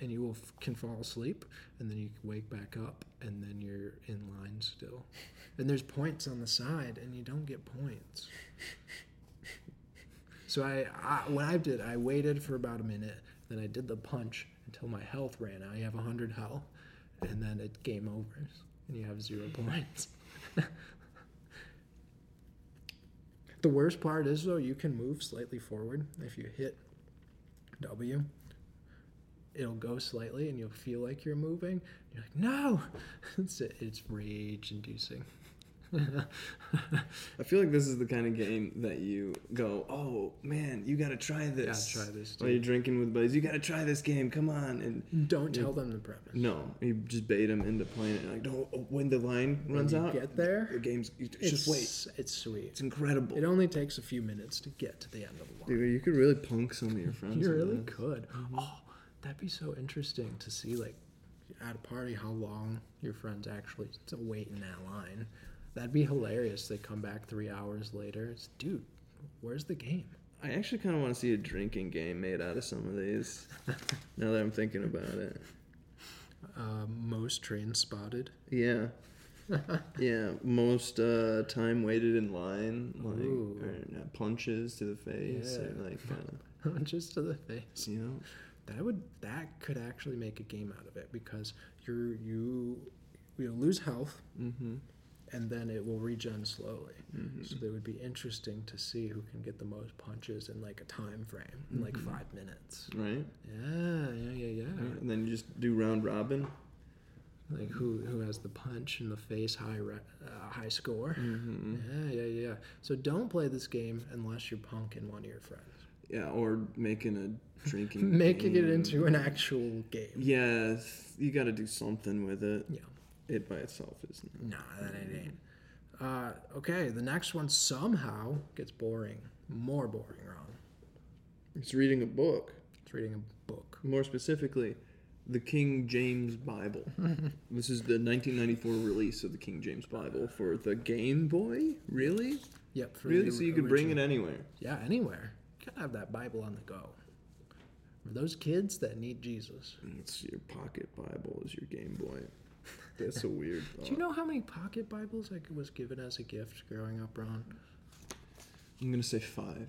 And you will, can fall asleep and then you can wake back up and then you're in line still. <laughs> And there's points on the side and you don't get points. So I, I when I did, I waited for about a minute. Then I did the punch until my health ran out. You have 100 health, and then it game over, and you have zero points. <laughs> the worst part is though, you can move slightly forward if you hit W. It'll go slightly, and you'll feel like you're moving. You're like, no, <laughs> it's it's rage inducing. <laughs> I feel like this is the kind of game that you go, oh man, you gotta try this. try this, While you're drinking with buddies, you gotta try this game. Come on, and Don't tell them the premise. no, you just bait them into playing it. Like, no, when the line runs you out, get there, the game's you it's, just wait. It's sweet. It's incredible. It only takes a few minutes to get to the end of the line. Dude, you could really punk some of your friends. You really this. could. Mm-hmm. Oh, that'd be so interesting to see, like, at a party, how long your friends actually to wait in that line. That'd be hilarious. They come back three hours later. It's, dude, where's the game? I actually kind of want to see a drinking game made out of some of these. <laughs> now that I'm thinking about it. Uh, most trains spotted. Yeah. <laughs> yeah, most uh, time waited in line, like or, uh, punches to the face, or like kind Just to the face. you know. That would that could actually make a game out of it because you're you you lose health Mm-hmm. And then it will regen slowly. mm-hmm. So it would be interesting to see who can get the most punches in like a time frame in like Mhm. five minutes. Right? Yeah, yeah, yeah, yeah. And then you just do round robin. Like who who has the punch in the face high re- uh, high score. Mm-hmm. Yeah, yeah, yeah. So don't play this game unless you're punking one of your friends. Yeah, or making a drinking. <laughs> Making it into an actual game. Yes, you got to do something with it. Yeah. It by itself is not. Nah, that ain't it. Uh, okay, the next one somehow gets boring. More boring, Ron. It's reading a book. It's reading a book. More specifically, the King James Bible. <laughs> this is the 1994 release of the King James Bible for the Game Boy. Really? Yep. For Really? So you could bring it anywhere. Yeah, anywhere. You gotta have that Bible on the go. For those kids that need Jesus. It's your pocket Bible is your Game Boy. That's a weird. Do you know how many pocket Bibles I was given as a gift growing up, Ron? I'm gonna say five.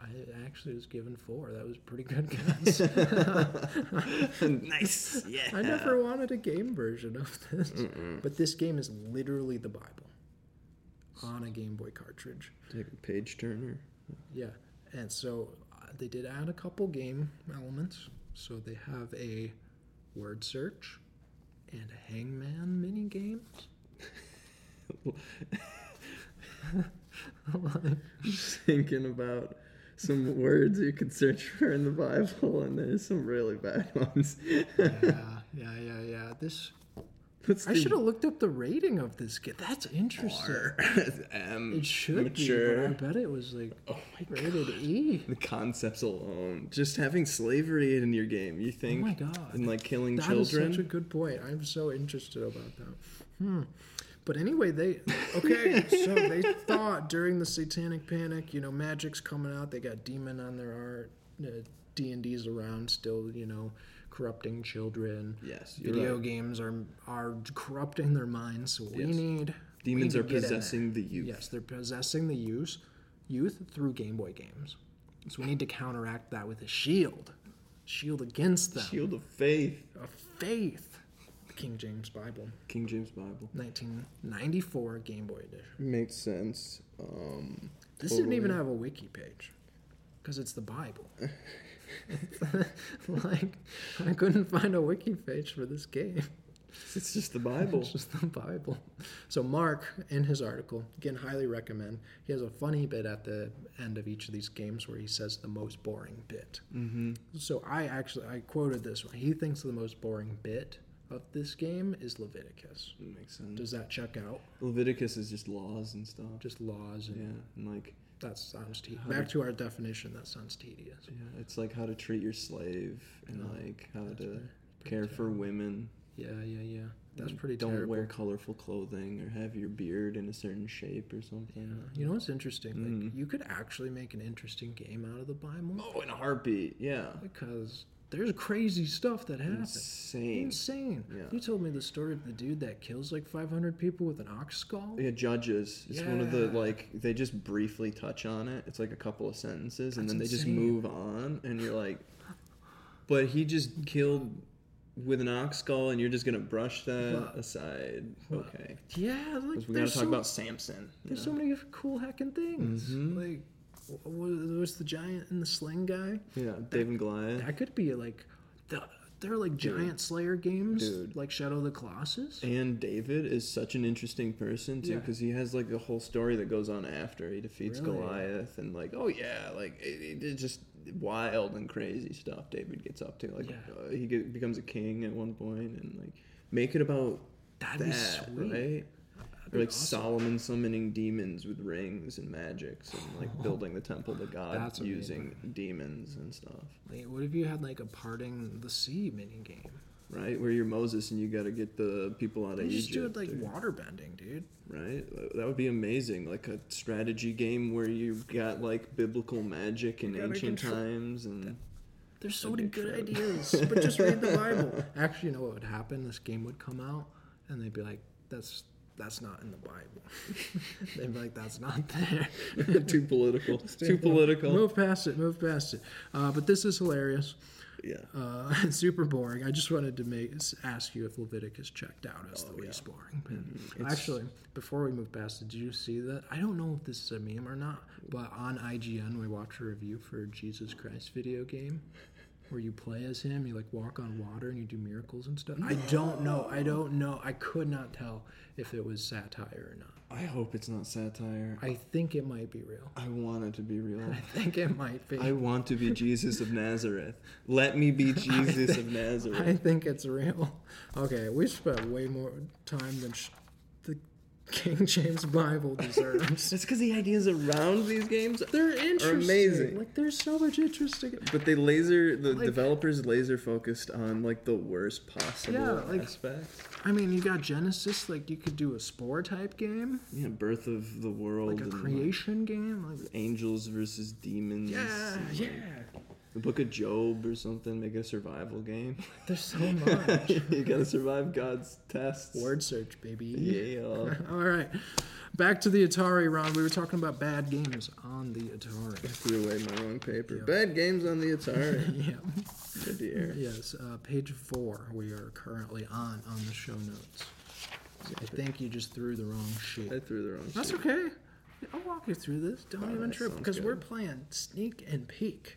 I actually was given four. That was a pretty good <laughs> guess. <laughs> nice. Yeah. I never wanted a game version of this. Mm-mm. But this game is literally the Bible on a Game Boy cartridge. Take a page turner. Yeah. And so uh, they did add a couple game elements. So they have a word search and a hangman mini game. <laughs> Just thinking about some words you could search for in the Bible, and there's some really bad ones. yeah, <laughs> yeah, yeah, yeah. This I should have looked up the rating of this game. That's interesting. R? <laughs> M. It should mature. be, but I bet it was like Oh my rated E. The concepts alone, just having slavery in your game, you think? Oh my god. and like killing That children. That is such a good point. I'm so interested about that. Hmm. But anyway, they <laughs> okay. so they thought during the Satanic Panic, you know, magic's coming out. They got demon on their art. D and D's around still, you know, corrupting children. Yes, Video right. games are are corrupting their minds. So we Yes. need we Demons need are to get in there. possessing the youth. Yes, they're possessing the youth, youth through Game Boy games. So we need to counteract that with a shield, shield against them, Shield of Faith. of faith. King James Bible, King James Bible. 1994 Game Boy edition. Makes sense. Um, This didn't even have a wiki page because it's the Bible. <laughs> <laughs> like, I couldn't find a wiki page for this game. It's just the Bible. It's just the Bible. So Mark, in his article, again, highly recommend. He has a funny bit at the end of each of these games where he says the most boring bit. mm-hmm. So I actually I quoted this one. He thinks the most boring bit of this game is Leviticus. Makes sense. Does that check out? Leviticus is just laws and stuff. Just laws and yeah, and like that sounds tedious. Back to- to our definition. That sounds tedious. yeah, it's like how to treat your slave and No, like how to pretty- pretty care for women. Yeah, yeah, yeah. That's and pretty Don't terrible. wear colorful clothing or have your beard in a certain shape or Yeah. something. You know what's interesting? Like Mm. you could actually make an interesting game out of the Bible Oh, in a heartbeat. Yeah. because there's crazy stuff that happens. Insane. Insane. Yeah. You told me the story of the dude that kills like 500 people with an ox skull. Yeah, judges. It's one of the like they just briefly touch on it. It's like a couple of sentences, and That's then they just move on, and you're like, but he just killed with an ox skull, and you're just gonna brush that aside. okay, Yeah, like we gotta talk so, about Samson. there's know? so many cool hacking things. Mhm. Like, was the giant and the sling guy? yeah, David and Goliath. That could be like, the, they're like giant Slayer games, Dude. like Shadow of the Colossus. And David is such an interesting person too, Yeah. because he has like a whole story that goes on after he defeats Really? Goliath, and like, oh yeah, like it, it's just wild and crazy stuff David gets up to. Like Yeah. uh, he get, becomes a king at one point, and like make it about That'd that, right? Or like awesome. Solomon summoning demons with rings and magics, and like oh. building the temple to God using demons and stuff. Like, what if you had like a parting the sea mini game? Right, where you're Moses and you got to get the people out of You Egypt. just do it like water bending, dude. right? That would be amazing. Like a strategy game where you've got like biblical magic in ancient control- times and There's so many good ideas, but just read the Bible. <laughs> Actually, you know what would happen? This game would come out, and they'd be like, "That's that's not in the Bible." <laughs> they'd be like, "That's not there." <laughs> too political. too <laughs> political. Move past it. Move past it. Uh, but this is hilarious. Yeah. Uh, it's super boring. I just wanted to make ask you if Leviticus checked out as Oh, the least yeah. boring. It's- Actually, before we move past it, did you see that? I don't know if this is a meme or not, but on IGN we watched a review for Jesus Christ video game where you play as him, you like walk on water and you do miracles and stuff. I don't know. I don't know. I could not tell if it was satire or not. I hope it's not satire. I think it might be real. I want it to be real. I think it might be. I want to be Jesus of Nazareth. Let me be <laughs> Jesus of Nazareth. I think it's real. Okay, we spent way more time than sh- King James Bible deserves. That's because the ideas around these games They're interesting. are amazing. Like, there's so much interesting. But they laser the Like- developers laser focused on like the worst possible Yeah, like- aspects. I mean, you got Genesis. Like, you could do a spore type game, Yeah, birth of the world like a creation game. Like, angels versus demons. yeah, yeah. The Book of Job or something. Make it a survival game. <laughs> There's so <laughs> much. you gotta survive God's tests. Word search, baby. Yeah. <laughs> All right. Back to the Atari round. We were talking about bad games on the Atari. I threw away my wrong paper. Yeah. Bad games on the Atari. yeah. Good dear. Yes, uh, page four we are currently on on the show notes. I think you just threw the wrong sheet. I threw the wrong. That's okay. I'll walk you through this. Don't even Alright, trip because we're playing Sneak and Peek,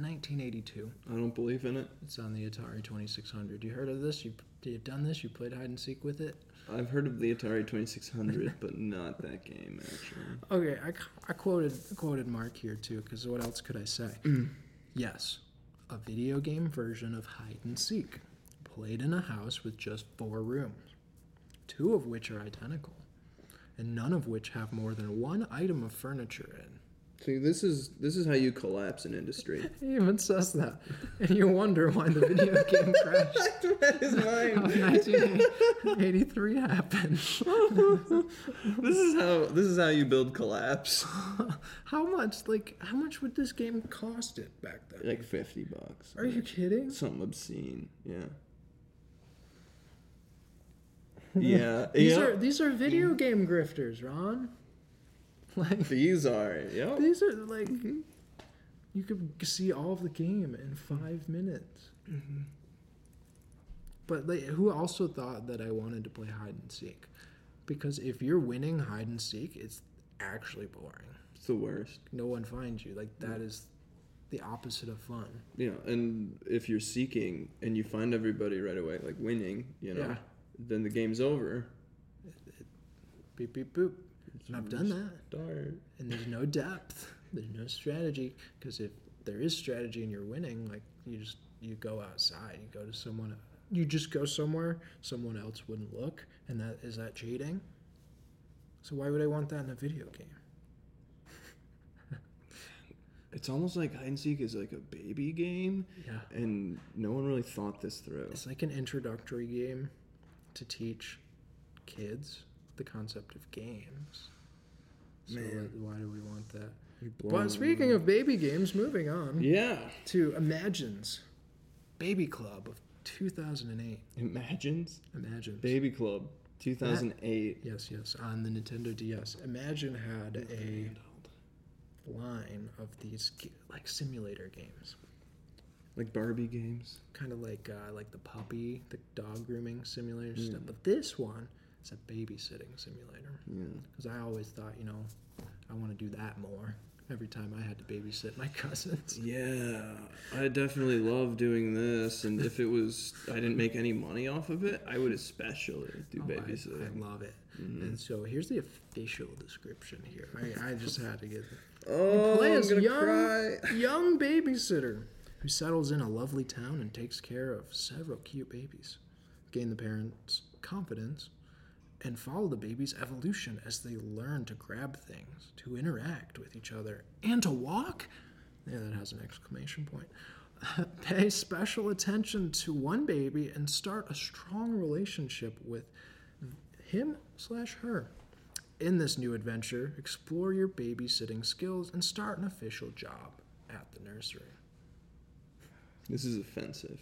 1982. I don't believe in it. It's on the Atari 2600. You heard of this? You you've done this? You played hide and seek with it? I've heard of the Atari 2600, <laughs> but not that game actually. Okay, I, I quoted quoted Mark here too because what else could I say? Mm. Yes, a video game version of hide and seek, played in a house with just four rooms, two of which are identical, and none of which have more than one item of furniture in. See, this is this is how you collapse an industry. <laughs> He even says that, and you wonder why the video <laughs> game crash of 1983 happened. <laughs> This is how this is how you build collapse. How much, like, how much would this game cost it back then? Like fifty bucks. Are you kidding? Something obscene. Yeah. Yeah. These yeah. are these are video mm. game grifters, Ron. <laughs> Like These are. Yep. these are like you could see all of the game in five minutes. Mm-hmm. But like, who also thought that I wanted to play hide and seek? Because if you're winning hide and seek, it's actually boring. It's the worst. No one finds you. Like that is the opposite of fun. Yeah, and if you're seeking and you find everybody right away, like winning, you know, Yeah. then the game's over. Beep beep boop. And I've done that. Start. and there's no depth. There's no strategy. Because if there is strategy and you're winning like you just you go outside. You go to someone you just go somewhere someone else wouldn't look and that is that cheating? So why would i want that in a video game? <laughs> It's almost like hide and seek is like a baby game, yeah. and no one really thought this through. it's like an introductory game to teach kids the concept of games so Man. why do we want that but speaking of baby games moving on yeah, to Imagines Baby Club of 2008. Imagines Imagines. Baby Club, 2008. Yes, yes, on the Nintendo DS. Imagine had a line of these like simulator games, Like Barbie games. kind of like uh, like the puppy, the dog grooming simulator Yeah. stuff. But this one is a babysitting simulator Yeah. because I always thought, you know, I want to do that more. Every time I had to babysit my <laughs> cousins. Yeah, I definitely love doing this, and if it was, I didn't make any money off of it, I would especially do Oh, babysitting. I, love it. Mhm. And so here's the official description here. I, I just had to get Oh, play I'm as gonna young, cry. young babysitter who settles in a lovely town and takes care of several cute babies. Gain the parents' confidence and follow the baby's evolution as they learn to grab things, to interact with each other, and to walk. Yeah, that has an exclamation point. <laughs> Pay special attention to one baby and start a strong relationship with him slash her. In this new adventure, explore your babysitting skills and start an official job at the nursery. This is offensive.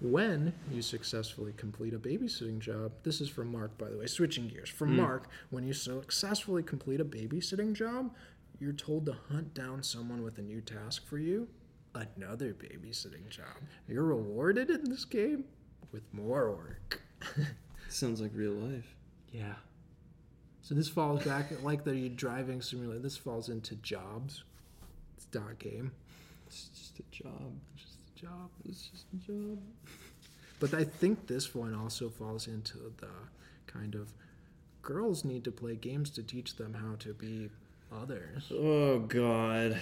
When you successfully complete a babysitting job, this is from Mark, by the way, switching gears. From Mm. Mark, when you successfully complete a babysitting job, you're told to hunt down someone with a new task for you, another babysitting job. You're rewarded in this game with more work. <laughs> Sounds like real life. Yeah. So this falls back <laughs> like the driving simulator. This falls into jobs. It's dot game. It's just a job. Just a job. It's just a job. <laughs> But I think this one also falls into the kind of girls need to play games to teach them how to be others. Oh God.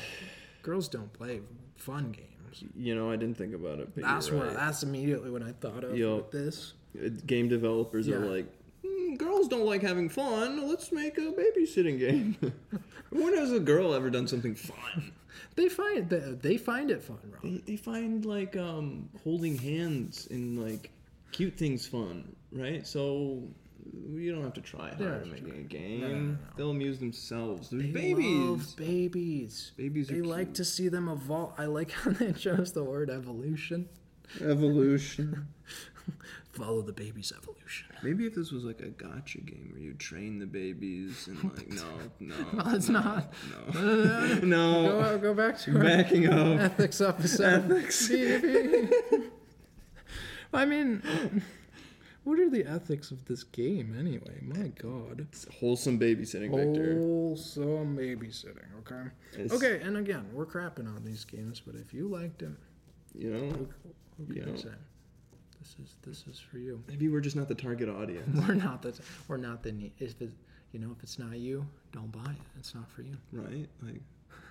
Girls don't play fun games. You know, I didn't think about it, but That's you're what. right. That's immediately what I thought of Yo. with this. Uh, Game developers are like, "Hmm, girls don't like having fun. Let's make a babysitting game. <laughs> when has a girl ever done something fun? They find they, they find it fun, Rob. They, they find like um, holding hands and like cute things fun, right? So you don't have to try hard Yeah, at making a game. No, no, no. They'll amuse themselves. They're They babies. love babies. Babies are They like cute. to see them evolve. I like <laughs> how they chose the word evolution. evolution. <laughs> Follow the baby's evolution. Maybe if this was like a gotcha game where you train the babies and like <laughs> no, no, <laughs> No, it's no, not. <laughs> no, no. Go, go back to Backing up. ethics episode. Ethics. I mean, what are the ethics of this game anyway? My God. It's wholesome babysitting, Victor. Wholesome babysitting, okay? It's- Okay, and again, we're crapping on these games, but if you liked it, You know, who, Yeah. Say? This is this is for you. maybe we're just not the target audience, <laughs> We're not the we're not the. If it, you know, if it's not you, don't buy it. It's not for you. right? Like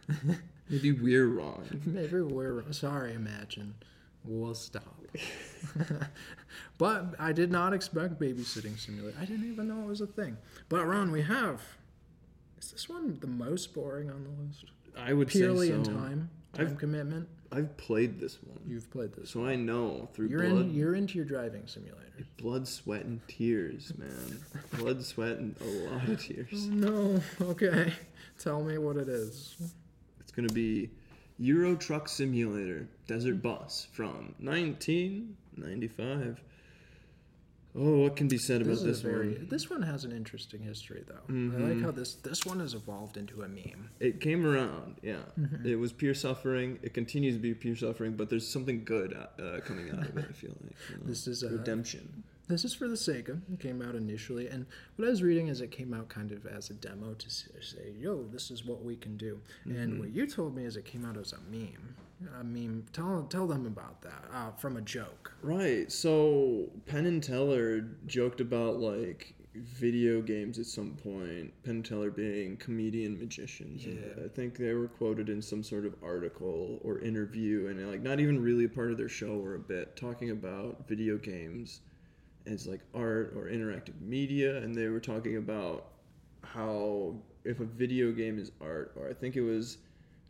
<laughs> maybe we're wrong. <laughs> Maybe we're sorry. Imagine. We'll stop. but I did not expect babysitting simulator. I didn't even know it was a thing. But Ron, we have is this one the most boring on the list? I would Purely say so. in time, time I've- commitment. I've played this one, You've played this. so I know through You're blood, in. You're into your driving simulator. blood, sweat, and tears, <laughs> man. blood, sweat, and a lot of tears. Oh, no. Okay. Tell me what it is. It's gonna be Euro Truck Simulator Desert Bus from 1995. Oh, what can be said about is this very. one? This one has an interesting history, though. I Mhm. like how this this one has evolved into a meme. It came around, yeah. Mm-hmm. It was pure suffering. It continues to be pure suffering, but there's something good uh, coming out of it. I feel like you know? This is uh, redemption. This is for the Sega. It came out initially, and what I was reading is it came out kind of as a demo to say, "Yo, this is what we can do." And what you told me is it came out as a meme. A mean, Tell tell them about that uh, from a joke. Right. So Penn and Teller joked about like video games at some point. Penn and Teller being comedian magicians. Yeah. I think they were quoted in some sort of article or interview, and like not even really a part of their show or a bit, talking about video games as like art or interactive media, and they were talking about how if a video game is art, or I think it was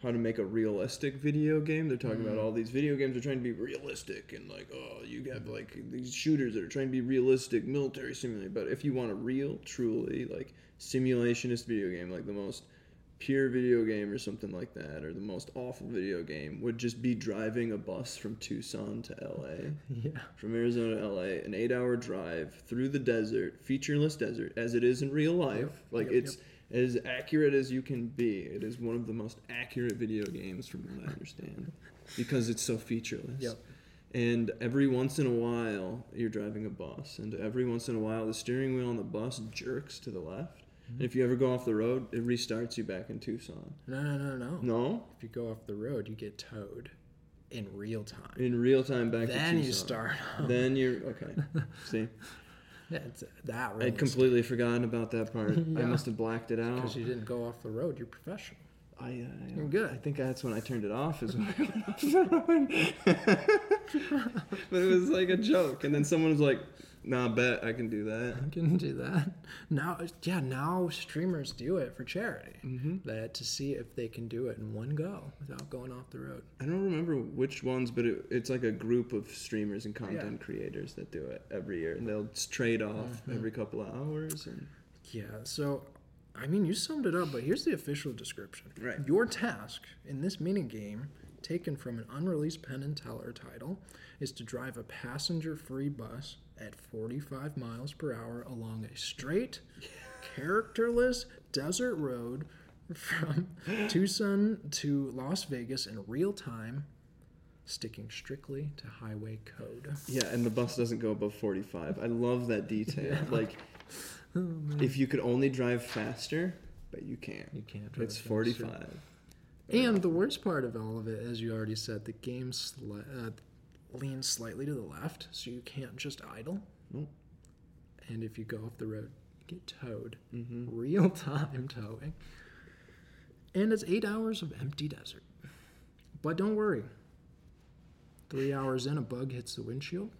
how to make a realistic video game. They're talking about mm. all these video games are trying to be realistic and like, oh, you have like these shooters that are trying to be realistic, military simulator. But if you want a real, truly like simulationist video game, like the most pure video game or something like that, or the most awful video game, would just be driving a bus from Tucson to LA <laughs> Yeah. from Arizona to LA, an eight hour drive through the desert, featureless desert, as it is in real life. Yep, Like yep, it's as accurate as you can be. It is one of the most accurate video games, from what I understand, because it's so featureless. Yep. And every once in a while, you're driving a bus, and every once in a while, the steering wheel on the bus jerks to the left. And if you ever go off the road, it restarts you back in Tucson. No, no, no, no. No, If you go off the road, you get towed in real time. in real time back to Tucson. Then you start. Then you're <laughs> okay. See. Yeah, it's that I'd realistic. completely forgotten about that part. <laughs> I must have blacked it out. Because you didn't go off the road, you're professional. I, uh, You're good. I think that's when I turned it off. Is when <laughs> I went off the road. <laughs> but it was like a joke, and then someone was like, "Nah, bet I can do that." I can do that. Now, yeah, now streamers do it for charity. Mm-hmm. That to see if they can do it in one go without going off the road. I don't remember which ones, but it, it's like a group of streamers and content creators that do it every year, and they'll trade off Mm-hmm. every couple of hours. And Yeah, so I mean, you summed it up, but here's the official description. Right. Your task in this mini game, taken from an unreleased Penn and Teller title, is to drive a passenger-free bus at 45 miles per hour along a straight, characterless desert road from <gasps> Tucson to Las Vegas in real time, sticking strictly to highway code. yeah, and the bus doesn't go above forty-five. I love that detail. Like, <laughs> Oh, if you could only drive faster, but you can't. You can't drive It's faster. forty-five. And the worst part of all of it, as you already said, the game sli- uh, leans slightly to the left, so you can't just idle. Nope. And if you go off the road, you get towed. Mm-hmm. Real time towing. And it's eight hours of empty desert. But don't worry. Three hours in, a bug hits the windshield.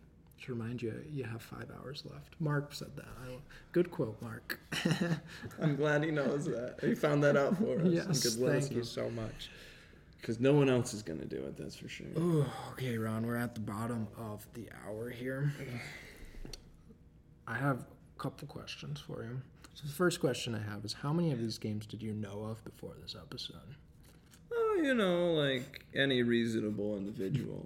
To remind you, you have five hours left. Mark said that. I, good quote, Mark. <laughs> I'm glad he knows that. He found that out for us. yes, thank you so much. Because no one else is going to do it, that's for sure. Oh, okay, Ron, we're at the bottom of the hour here. I have a couple questions for you. So the first question I have is how many of these games did you know of before this episode? Oh, you know, like any reasonable individual.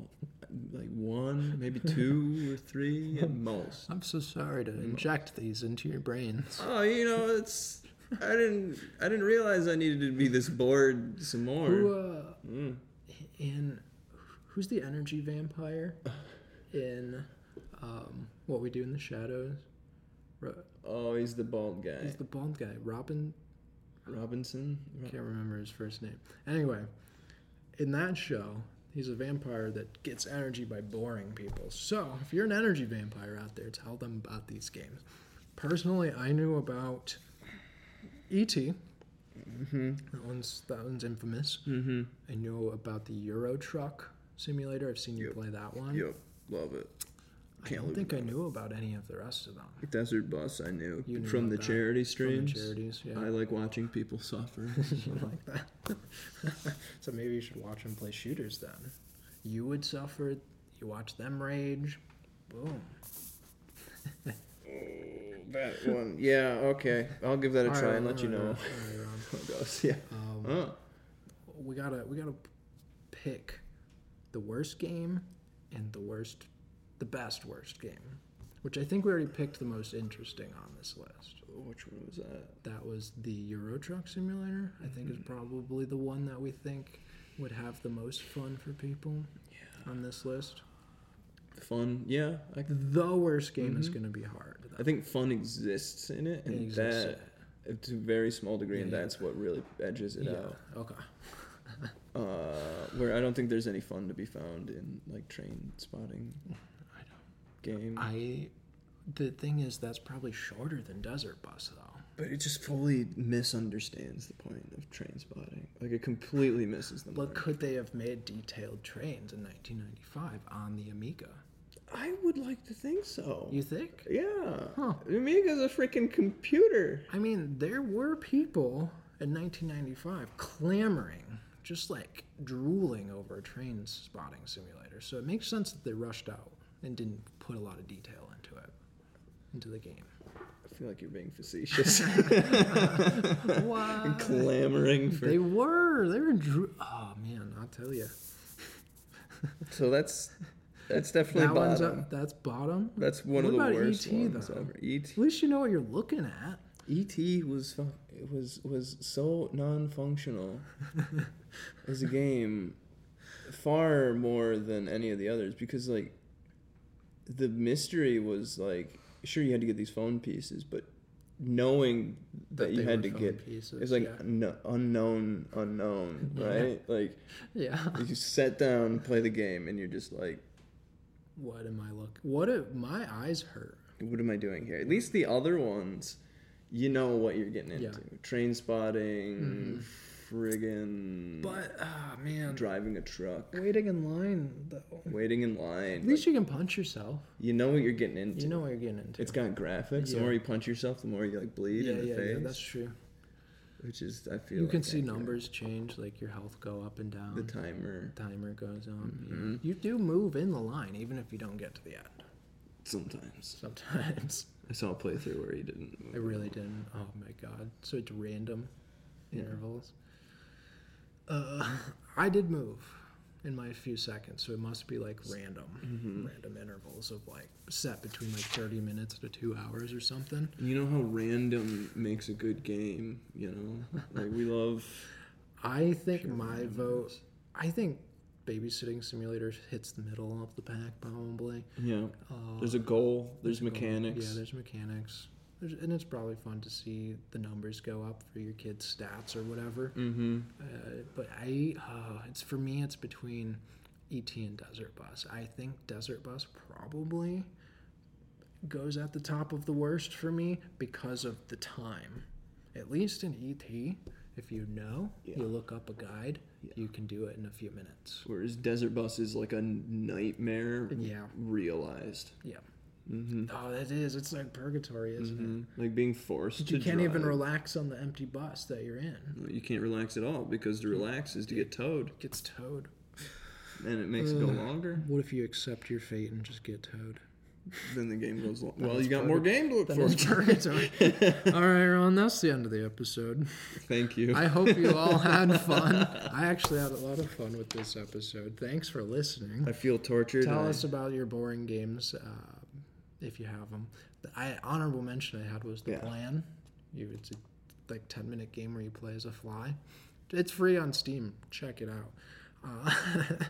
like one, maybe <laughs> two or three at most. I'm so sorry to inject these into your brains. Oh, you know, it's. I didn't. I didn't realize I needed to be this bored some more. Who, uh, Mm. in who's the energy vampire in um, What We Do in the Shadows? Ro- Oh, he's the bald guy. He's the bald guy, Robin Robinson. I can't remember his first name. Anyway, in that show, he's a vampire that gets energy by boring people. So, if you're an energy vampire out there, tell them about these games. Personally, I knew about E.T. Mm-hmm. That one's that one's infamous. Mm-hmm. I know about the Euro Truck Simulator. I've seen you Yep. play that one. Yep. Love it. I Can't don't think I knew about any of the rest of them. Desert Bus, I knew, knew from the that, charity From the streams. charities, yeah. I like watching people suffer. <laughs> you like that? <laughs> so maybe you should watch them play shooters then. You would suffer. You watch them rage. Boom. That one, yeah, okay. I'll give that a try and let you know <laughs> how it goes. Yeah. um, Oh, we gotta we gotta pick the worst game and the worst, the best worst game, which I think we already picked the most interesting on this list. which one was that? That was the Euro Truck Simulator. I think is probably the one that we think would have the most fun for people on this list. Fun, yeah. I, The worst game is Mhm. going to be hard. I think fun exists in it, and It that to a very small degree, Yeah, and yeah. that's what really edges it yeah. out. Okay. <laughs> Uh, where I don't think there's any fun to be found in like train spotting I don't. game. I. The thing is, that's probably shorter than Desert Bus, though. But it just fully misunderstands the point of train spotting. Like it completely misses the But mark. could they have made detailed trains in 1995 on the Amiga? I would like to think so. You think? yeah. Huh. Amiga's a freaking computer. I mean, there were people in 1995 clamoring, just like drooling over a train spotting simulator. So it makes sense that they rushed out and didn't put a lot of detail into it, into the game. Feel like you're being facetious. <laughs> And clamoring for. They were. They were. Dro- oh man, I'll tell you. So that's that's definitely That one's bottom. up. That's bottom. That's one What of the about worst ET ones though? ever. ET. At least you know what you're looking at. ET was it was was so non-functional <laughs> as a game, far more than any of the others because like the mystery was like sure you had to get these phone pieces, but knowing that, you had to get pieces, it's like yeah. no, unknown unknown <laughs> Yeah. right like <laughs> Yeah. you sit down play the game and you're just like What am I look? What if my eyes hurt? what am I doing here? At least the other ones, you know what you're getting into. Yeah. Mm-hmm. Train spotting, friggin' But ah man, driving a truck, waiting in line though. waiting in line. At least you can punch yourself. you know what you're getting into. You know what you're getting into. it's got graphics. The Yeah. more you punch yourself, the more you like bleed yeah, in the yeah, face. yeah. That's true. which is I feel You can like see accurate. numbers change, like your health go up and down. The timer timer goes on. yeah. Mhm. You do move in the line, even if you don't get to the end. sometimes. Sometimes. <laughs> I saw a playthrough where he didn't. Move I really didn't. Oh my god. So it's random intervals. Uh, I did move in my few seconds, so it must be like random, Mhm. random intervals of like set between like thirty minutes to two hours or something. You know how random makes a good game. You know, like we love. <laughs> I think my vote. I think babysitting simulator hits the middle of the pack probably. Yeah, Uh, there's a goal. There's, goal. mechanics. Yeah, there's mechanics. There's, and it's probably fun to see the numbers go up for your kids' stats or whatever. Mm-hmm. Uh, but I, uh, it's for me, it's between ET and Desert Bus. I think Desert Bus probably goes at the top of the worst for me because of the time. At least in ET, if you know, Yeah. you look up a guide, Yeah. you can do it in a few minutes. Whereas Desert Bus is like a nightmare Yeah. realized. Yeah. Mm-hmm. Oh, that is. It's like purgatory, isn't it? Like being forced to You can't even relax on the empty bus that you're in. You can't relax at all because to relax is to get towed, It gets towed. and it makes it go longer. What if you accept your fate and just get towed? Then the game goes long. Well, you got more game to look Then for. it's purgatory. <laughs> All right, Ron, that's the end of the episode. Thank you. I hope you all had <laughs> fun. I actually had a lot of fun with this episode. Thanks for listening. I feel tortured. Tell I- us about your boring games uh, if you have them. The I, honorable mention I had was the Yeah. plan. You, it's a like ten minute game where you play as a fly. It's free on Steam. Check it out. Uh,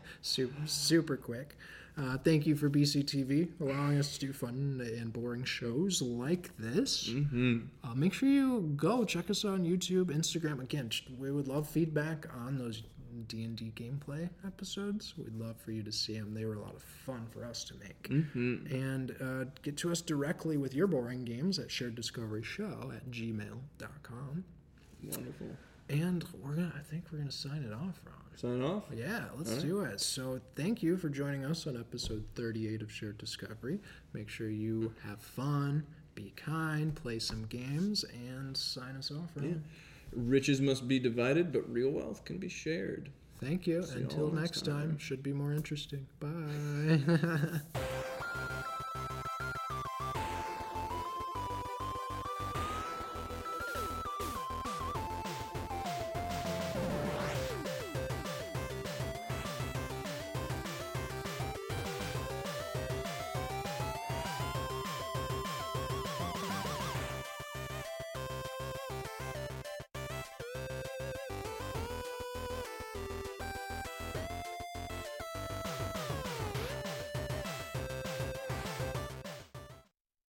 <laughs> super super quick. Uh, thank you for BCTV allowing us to do fun and boring shows like this. Mhm. Uh, make sure you go check us out on YouTube, Instagram. Again, we would love feedback on those D and D gameplay episodes. We'd love for you to see them. They were a lot of fun for us to make. Mhm. And uh, get to us directly with your boring games at shareddiscoveryshow at gmail.com. Wonderful. And we're gonna. I think we're gonna sign it off, Ron. Sign off. Yeah, let's right. do it. So, thank you for joining us on episode 38 of Shared Discovery. Make sure you have fun, be kind, play some games, and sign us off, Ron. Yeah. Riches must be divided, but real wealth can be shared. Thank you. See Until next time, time. should be more interesting. Bye. <laughs>